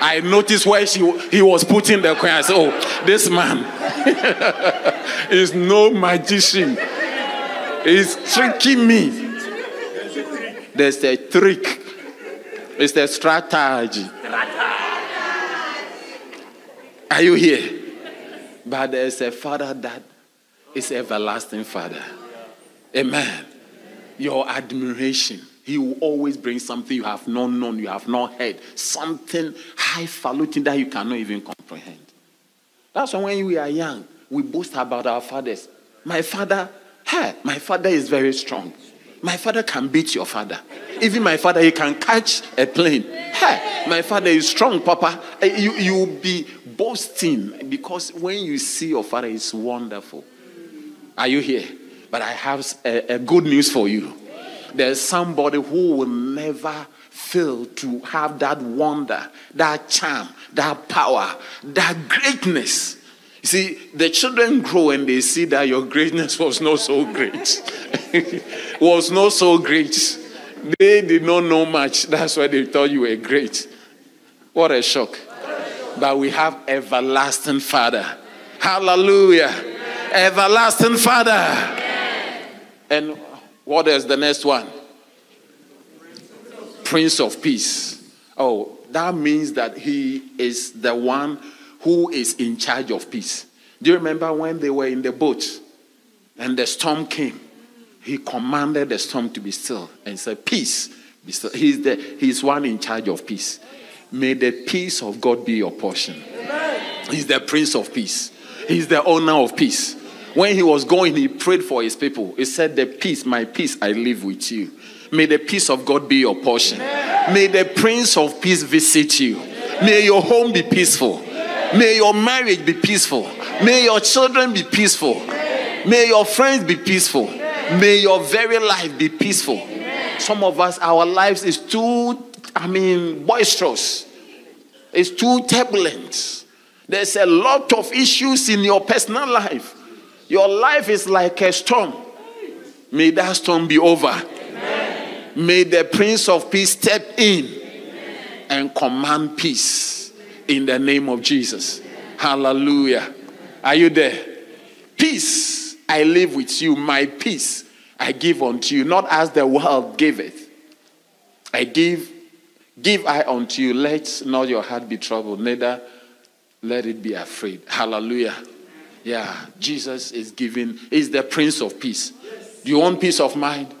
I noticed where she, he was putting the coin. I said, Oh, this man is no magician. He's tricking me. There's a trick, it's a strategy. Are you here? But there's a father that is everlasting father. Amen. Your admiration. He will always bring something you have not known, you have not heard, something highfalutin that you cannot even comprehend. That's why when we are young, we boast about our fathers. My father, hey, my father is very strong. My father can beat your father. Even my father, he can catch a plane. Hey, my father is strong, Papa. Eh, You you will be boasting because when you see your father, it's wonderful. Are you here? But I have a, a good news for you. There's somebody who will never fail to have that wonder, that charm, that power, that greatness. You see, the children grow and they see that your greatness was not so great. was not so great. They did not know much. That's why they thought you were great. What a shock. But we have everlasting Father. Hallelujah. Everlasting Father. And what is the next one? Prince of Peace. Oh, that means that he is the one who is in charge of peace. Do you remember when they were in the boat and the storm came? He commanded the storm to be still and said, Peace. Be still. He's, the, he's one in charge of peace. May the peace of God be your portion. He's the Prince of Peace. He's the owner of peace. When he was going, he prayed for his people. He said, The peace, my peace, I live with you. May the peace of God be your portion. May the Prince of Peace visit you. May your home be peaceful. May your marriage be peaceful. May your children be peaceful. May your friends be peaceful. May your very life be peaceful. Some of us, our lives is too, I mean, boisterous. It's too turbulent. There's a lot of issues in your personal life. Your life is like a storm. May that storm be over. May the Prince of Peace step in and command peace in the name of Jesus. Hallelujah. Are you there? Peace I live with you, my peace I give unto you, not as the world giveth. I give, give I unto you. Let not your heart be troubled, neither let it be afraid. Hallelujah. Yeah, Jesus is giving, is the Prince of Peace. Do you want peace of mind?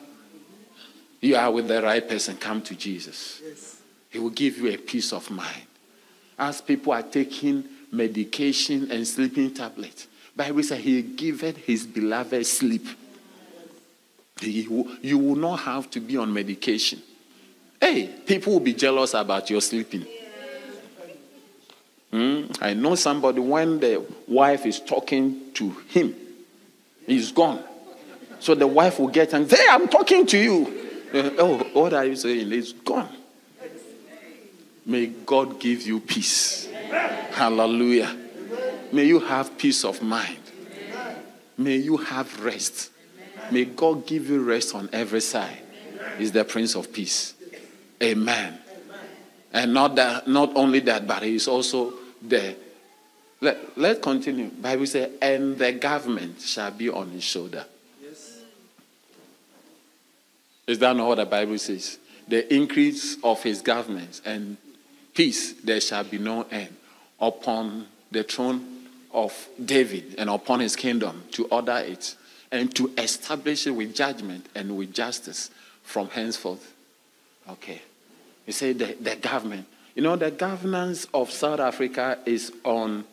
You are with the right person. Come to Jesus. He will give you a peace of mind. As people are taking medication and sleeping tablets, Bible says he giveth his beloved sleep. He you will not have to be on medication. Hey, people will be jealous about your sleeping. Hmm? I know somebody when the wife is talking to him, he's gone. So the wife will get and Hey, I'm talking to you. Oh, what are you saying? It's gone. May God give you peace. Hallelujah. May you have peace of mind. May you have rest. May God give you rest on every side. He's the Prince of Peace. Amen. And not that, not only that, but he's also the. Let, let's continue. Bible says, and the government shall be on his shoulder. Yes. Is that not what the Bible says? The increase of his government and peace, there shall be no end upon the throne of David and upon his kingdom to order it and to establish it with judgment and with justice from henceforth. Okay. You say the, the government. You know, the governance of South Africa is on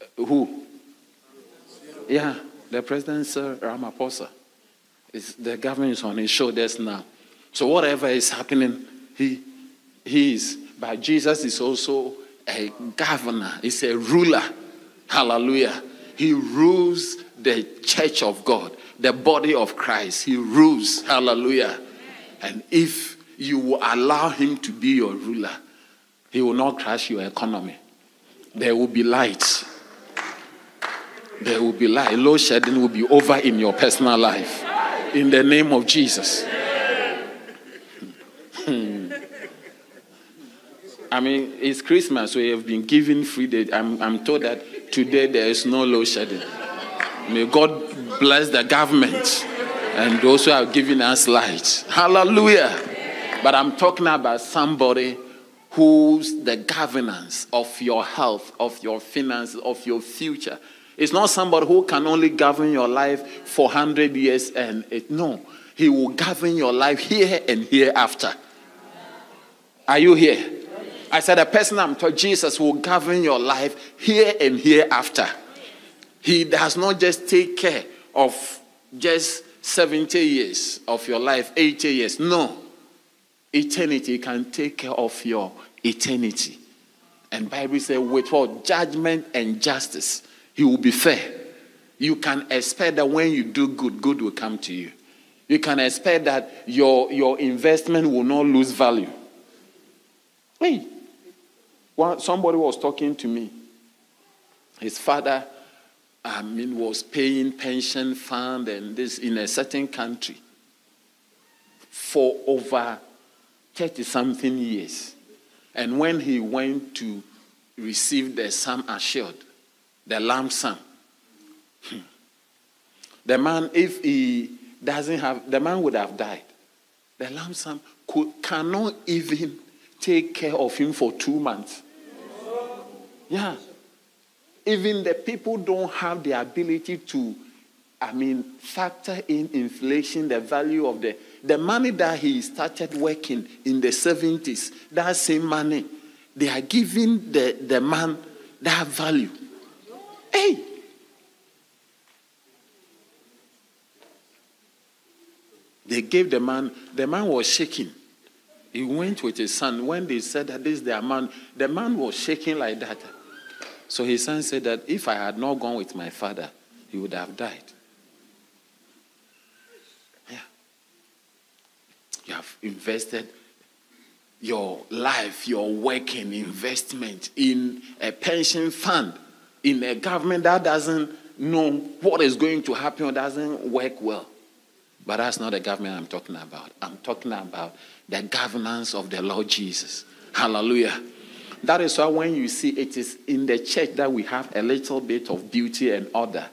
uh, who? Yeah, the president, Cyril Ramaphosa. Is the government is on his shoulders now. So whatever is happening, he, he is. But Jesus is also a governor, he's a ruler. Hallelujah. He rules the church of God, the body of Christ. He rules. Hallelujah. And if you allow him to be your ruler, he will not crash your economy. There will be light. There will be light. Load shedding will be over in your personal life. In the name of Jesus. Hmm. I mean, it's Christmas, we have been given free day. I'm, I'm told that today there is no load shedding. May God bless the government and those who have given us light. Hallelujah. But I'm talking about somebody who's the governance of your health, of your finances, of your future. It's not somebody who can only govern your life for 100 years and it, no, he will govern your life here and hereafter. Are you here? I said, a person I'm talking, Jesus will govern your life here and hereafter. He does not just take care of just 70 years of your life, 80 years. No. Eternity can take care of your eternity. And Bible says, with what? Judgment and justice. He will be fair. You can expect that when you do good, good will come to you. You can expect that your, your investment will not lose value. Hey, one, somebody was talking to me. His father, I mean, was paying pension fund and this in a certain country for over 30 something years. And when he went to receive the sum assured, the lump sum, hmm, the man, if he doesn't have, the man would have died. The lump sum could, cannot even take care of him for two months. Yeah. Even the people don't have the ability to, I mean, factor in inflation, the value of the the money that he started working in the 70s, that same money, they are giving the, the man that value. Hey! They gave the man, the man was shaking. He went with his son. When they said that this is the man, the man was shaking like that. So his son said that if I had not gone with my father, he would have died. You have invested your life, your working investment in a pension fund, in a government that doesn't know what is going to happen or doesn't work well. But that's not the government I'm talking about. I'm talking about the governance of the Lord Jesus. Hallelujah. That is why when you see it is in the church that we have a little bit of beauty and order.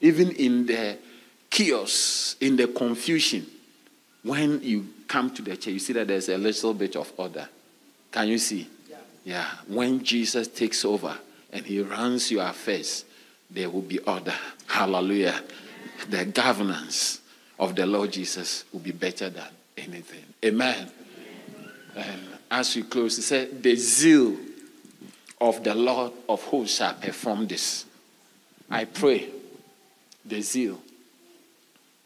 Even in the chaos, in the confusion, when you come to the church, you see that there's a little bit of order. Can you see? Yeah. yeah. When Jesus takes over and he runs your affairs, there will be order. Hallelujah. The governance of the Lord Jesus will be better than anything. Amen. And as we close, he said, The zeal of the Lord of hosts shall perform this. I pray the zeal,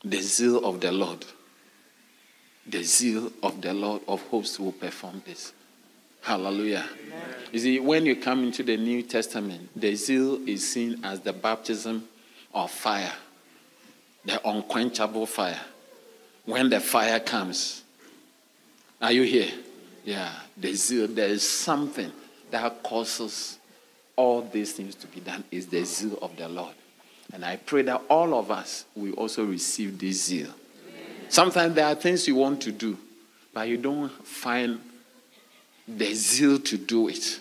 the zeal of the Lord, the zeal of the Lord of hosts will perform this. Hallelujah. Amen. You see, when you come into the New Testament, the zeal is seen as the baptism of fire, the unquenchable fire. When the fire comes, are you here? Yeah, the zeal, there is something that causes all these things to be done is the zeal of the Lord. And I pray that all of us will also receive this zeal. Sometimes there are things you want to do, but you don't find the zeal to do it.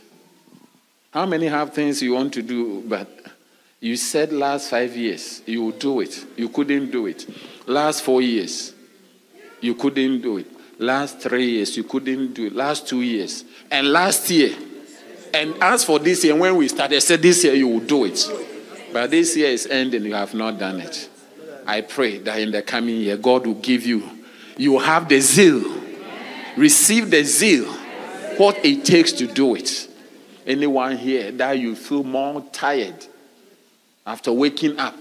How many have things you want to do, but you said last five years you will do it. You couldn't do it. Last four years, you couldn't do it. Last three years, you couldn't do it. Last two years. And last year. And as for this year, when we started, I said this year you will do it. But this year is ending, you have not done it. I pray that in the coming year, God will give you, you have the zeal. Receive the zeal, what it takes to do it. Anyone here that you feel more tired after waking up,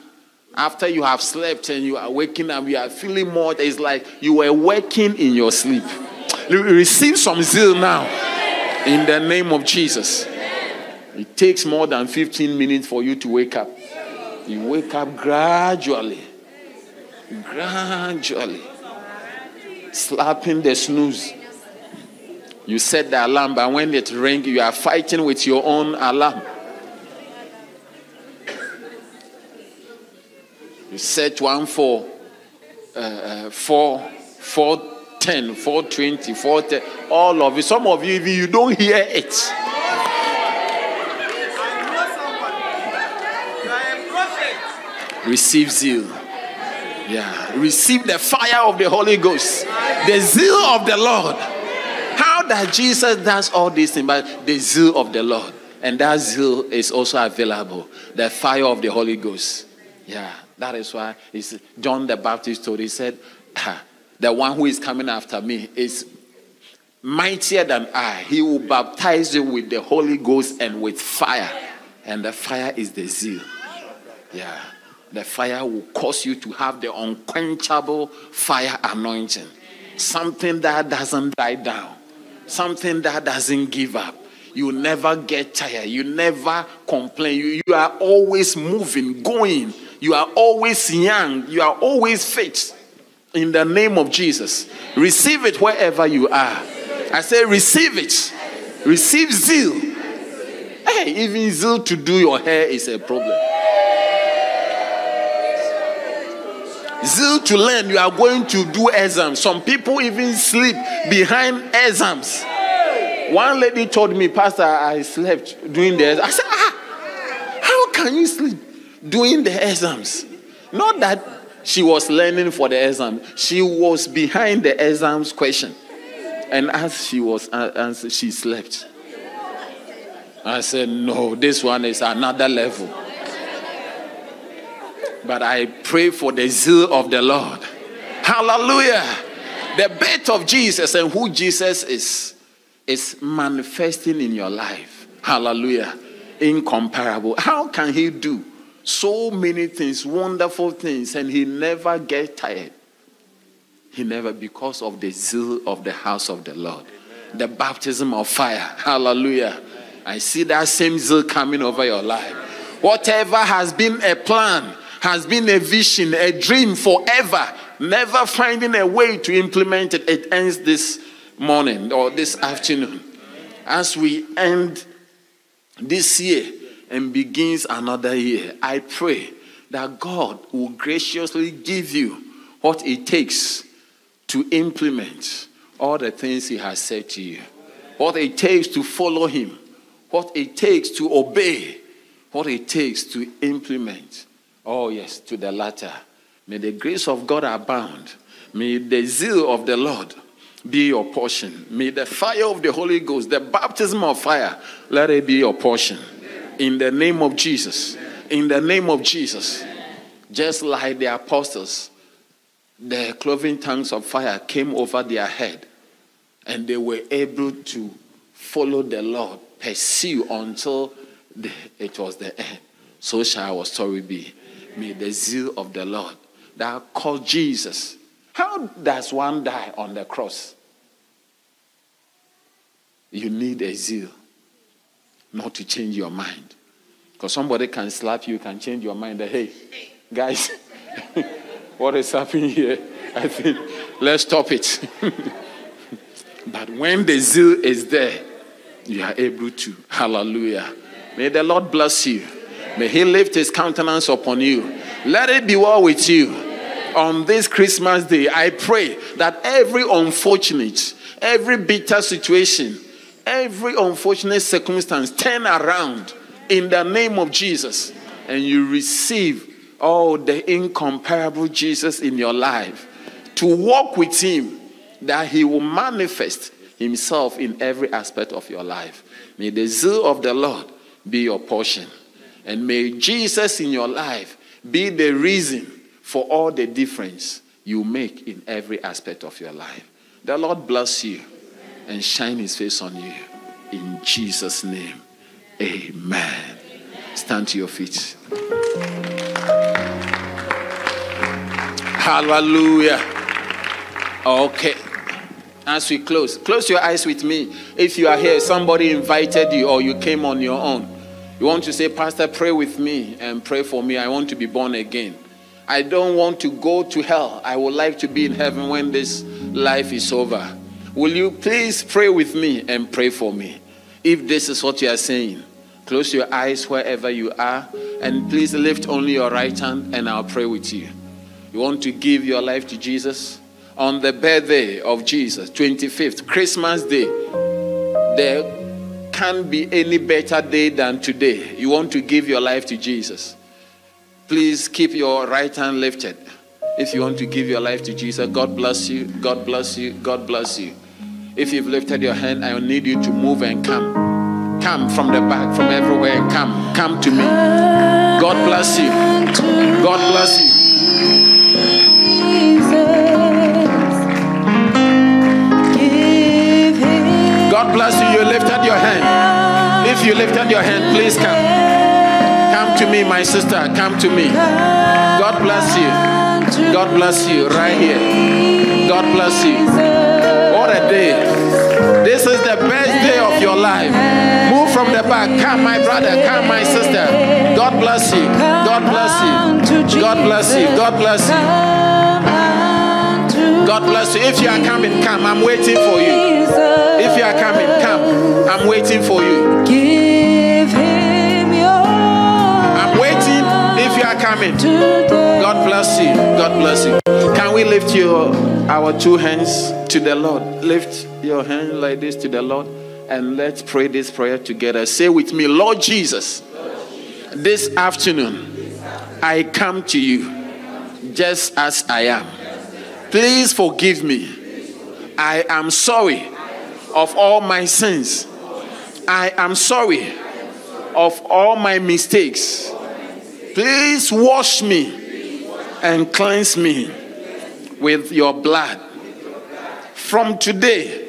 after you have slept and you are waking up, you are feeling more, it's like you were working in your sleep. Receive some zeal now in the name of Jesus. It takes more than 15 minutes for you to wake up. You wake up gradually, gradually, slapping the snooze. You set the alarm, but when it rings, you are fighting with your own alarm. You set one for uh, uh, four, four ten, four twenty, four ten. All of it. Some of you, even you don't hear it. Receive zeal. Yeah. Receive the fire of the Holy Ghost. The zeal of the Lord. How that Jesus does all these things, but the zeal of the Lord. And that zeal is also available. The fire of the Holy Ghost. Yeah. That is why John the Baptist told, he said, ah, The one who is coming after me is mightier than I. He will baptize you with the Holy Ghost and with fire. And the fire is the zeal. Yeah. The fire will cause you to have the unquenchable fire anointing. Something that doesn't die down. Something that doesn't give up. You never get tired. You never complain. You, you are always moving, going. You are always young. You are always fit. In the name of Jesus. Receive it wherever you are. I say, receive it. Receive zeal. Hey, even zeal to do your hair is a problem. Zeal to learn, you are going to do exams. Some people even sleep behind exams. One lady told me, Pastor, I slept doing the exams. I said, ah, how can you sleep doing the exams? Not that she was learning for the exam, she was behind the exams question. And as she was, as she slept, I said, no, this one is another level. But I pray for the zeal of the Lord. Hallelujah. The birth of Jesus and who Jesus is is manifesting in your life. Hallelujah. Incomparable. How can he do so many things, wonderful things, and he never get tired? He never, because of the zeal of the house of the Lord, the baptism of fire. Hallelujah. I see that same zeal coming over your life. Whatever has been a plan, has been a vision, a dream forever, never finding a way to implement it, it ends this morning or this afternoon. As we end this year and begins another year, I pray that God will graciously give you what it takes to implement all the things He has said to you, what it takes to follow Him, what it takes to obey, what it takes to implement. Oh, yes, to the latter. May the grace of God abound. May the zeal of the Lord be your portion. May the fire of the Holy Ghost, the baptism of fire, let it be your portion. In the name of Jesus. In the name of Jesus. Just like the apostles, the cloven tongues of fire came over their head, and they were able to follow the Lord, pursue until the, it was the end. So shall our story be. May the zeal of the Lord that called Jesus. How does one die on the cross? You need a zeal not to change your mind. Because somebody can slap you, can change your mind. That, hey, guys, what is happening here? I think let's stop it. but when the zeal is there, you are able to. Hallelujah. May the Lord bless you. May He lift His countenance upon you. Let it be well with you. On this Christmas day, I pray that every unfortunate, every bitter situation, every unfortunate circumstance turn around in the name of Jesus and you receive all the incomparable Jesus in your life to walk with Him that He will manifest Himself in every aspect of your life. May the zeal of the Lord be your portion. And may Jesus in your life be the reason for all the difference you make in every aspect of your life. The Lord bless you and shine his face on you. In Jesus' name, amen. Stand to your feet. Hallelujah. Okay. As we close, close your eyes with me. If you are here, somebody invited you or you came on your own. You want to say, Pastor, pray with me and pray for me. I want to be born again. I don't want to go to hell. I would like to be in heaven when this life is over. Will you please pray with me and pray for me? If this is what you are saying, close your eyes wherever you are and please lift only your right hand and I'll pray with you. You want to give your life to Jesus? On the birthday of Jesus, 25th, Christmas Day, there can't be any better day than today. You want to give your life to Jesus. Please keep your right hand lifted. If you want to give your life to Jesus, God bless you, God bless you, God bless you. If you've lifted your hand, I need you to move and come. Come from the back, from everywhere, come. Come to me. God bless you. God bless you. God bless you. You lifted your hand. If you lifted your hand, please come. Come to me, my sister. Come to me. God bless you. God bless you right here. God bless you. What a day. This is the best day of your life. Move from the back. Come, my brother. Come, my sister. God bless you. God bless you. God bless you. God bless you. God bless you. If you are coming, come. I'm waiting for you. If you are coming, come. I'm waiting for you. Give him your I'm waiting if you are coming. God bless you. God bless you. Can we lift your our two hands to the Lord? Lift your hand like this to the Lord and let's pray this prayer together. Say with me, Lord Jesus, this afternoon I come to you just as I am. Please forgive me. I am sorry of all my sins. I am sorry of all my mistakes. Please wash me and cleanse me with your blood. From today,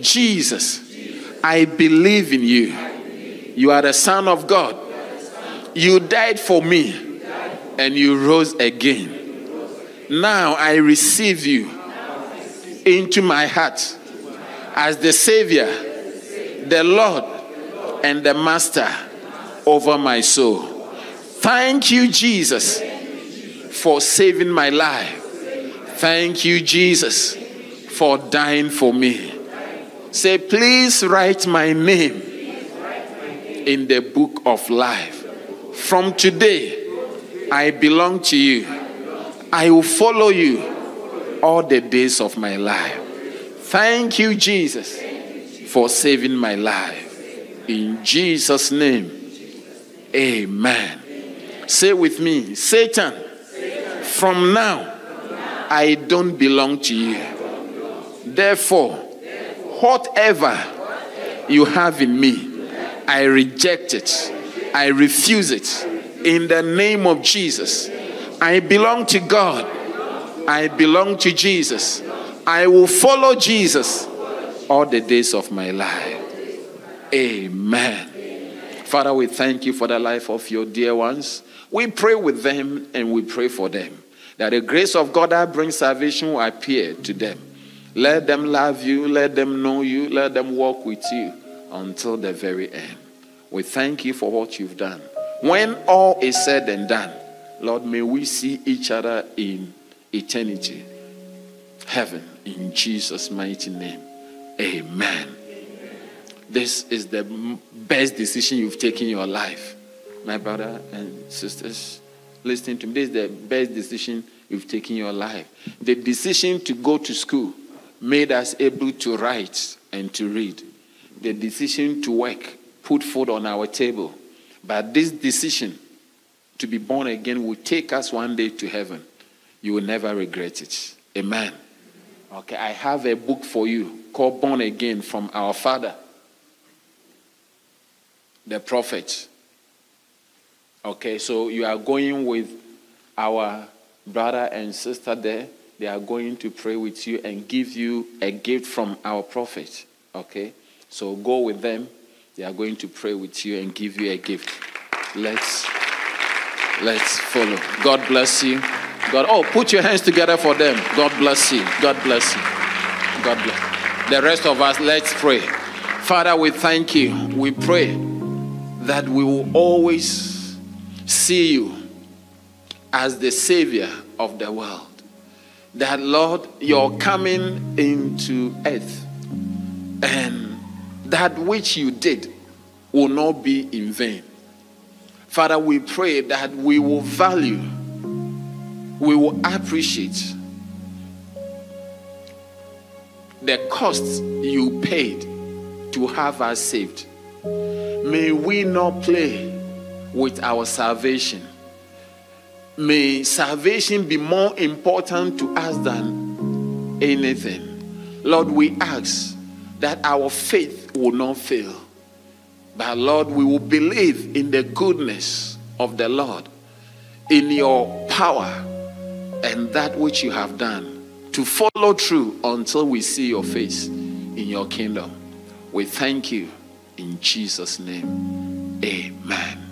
Jesus, I believe in you. You are the Son of God. You died for me and you rose again. Now I receive you into my heart as the Savior, the Lord, and the Master over my soul. Thank you, Jesus, for saving my life. Thank you, Jesus, for dying for me. Say, please write my name in the book of life. From today, I belong to you. I will follow you all the days of my life. Thank you, Jesus, for saving my life. In Jesus' name, amen. Say with me, Satan, from now, I don't belong to you. Therefore, whatever you have in me, I reject it. I refuse it. In the name of Jesus, I belong to God. I belong to Jesus. I will follow Jesus all the days of my life. Amen. Father, we thank you for the life of your dear ones. We pray with them and we pray for them that the grace of God that brings salvation will appear to them. Let them love you, let them know you, let them walk with you until the very end. We thank you for what you've done. When all is said and done, Lord, may we see each other in eternity, heaven, in Jesus' mighty name. Amen. This is the best decision you've taken in your life. My brother and sisters, listening to me, this is the best decision you've taken in your life. The decision to go to school made us able to write and to read. The decision to work put food on our table. But this decision to be born again will take us one day to heaven. You will never regret it. Amen. Okay, I have a book for you called Born Again from our father, the prophet. Okay, so you are going with our brother and sister there, they are going to pray with you and give you a gift from our prophet. Okay? So go with them. They are going to pray with you and give you a gift. Let's let's follow. God bless you. God oh put your hands together for them. God bless you. God bless you. God bless. The rest of us let's pray. Father, we thank you. We pray that we will always see you as the savior of the world. That Lord, you're coming into earth and that which you did will not be in vain. Father, we pray that we will value, we will appreciate the costs you paid to have us saved. May we not play with our salvation. May salvation be more important to us than anything. Lord, we ask that our faith will not fail. But Lord, we will believe in the goodness of the Lord, in your power, and that which you have done to follow through until we see your face in your kingdom. We thank you in Jesus' name. Amen.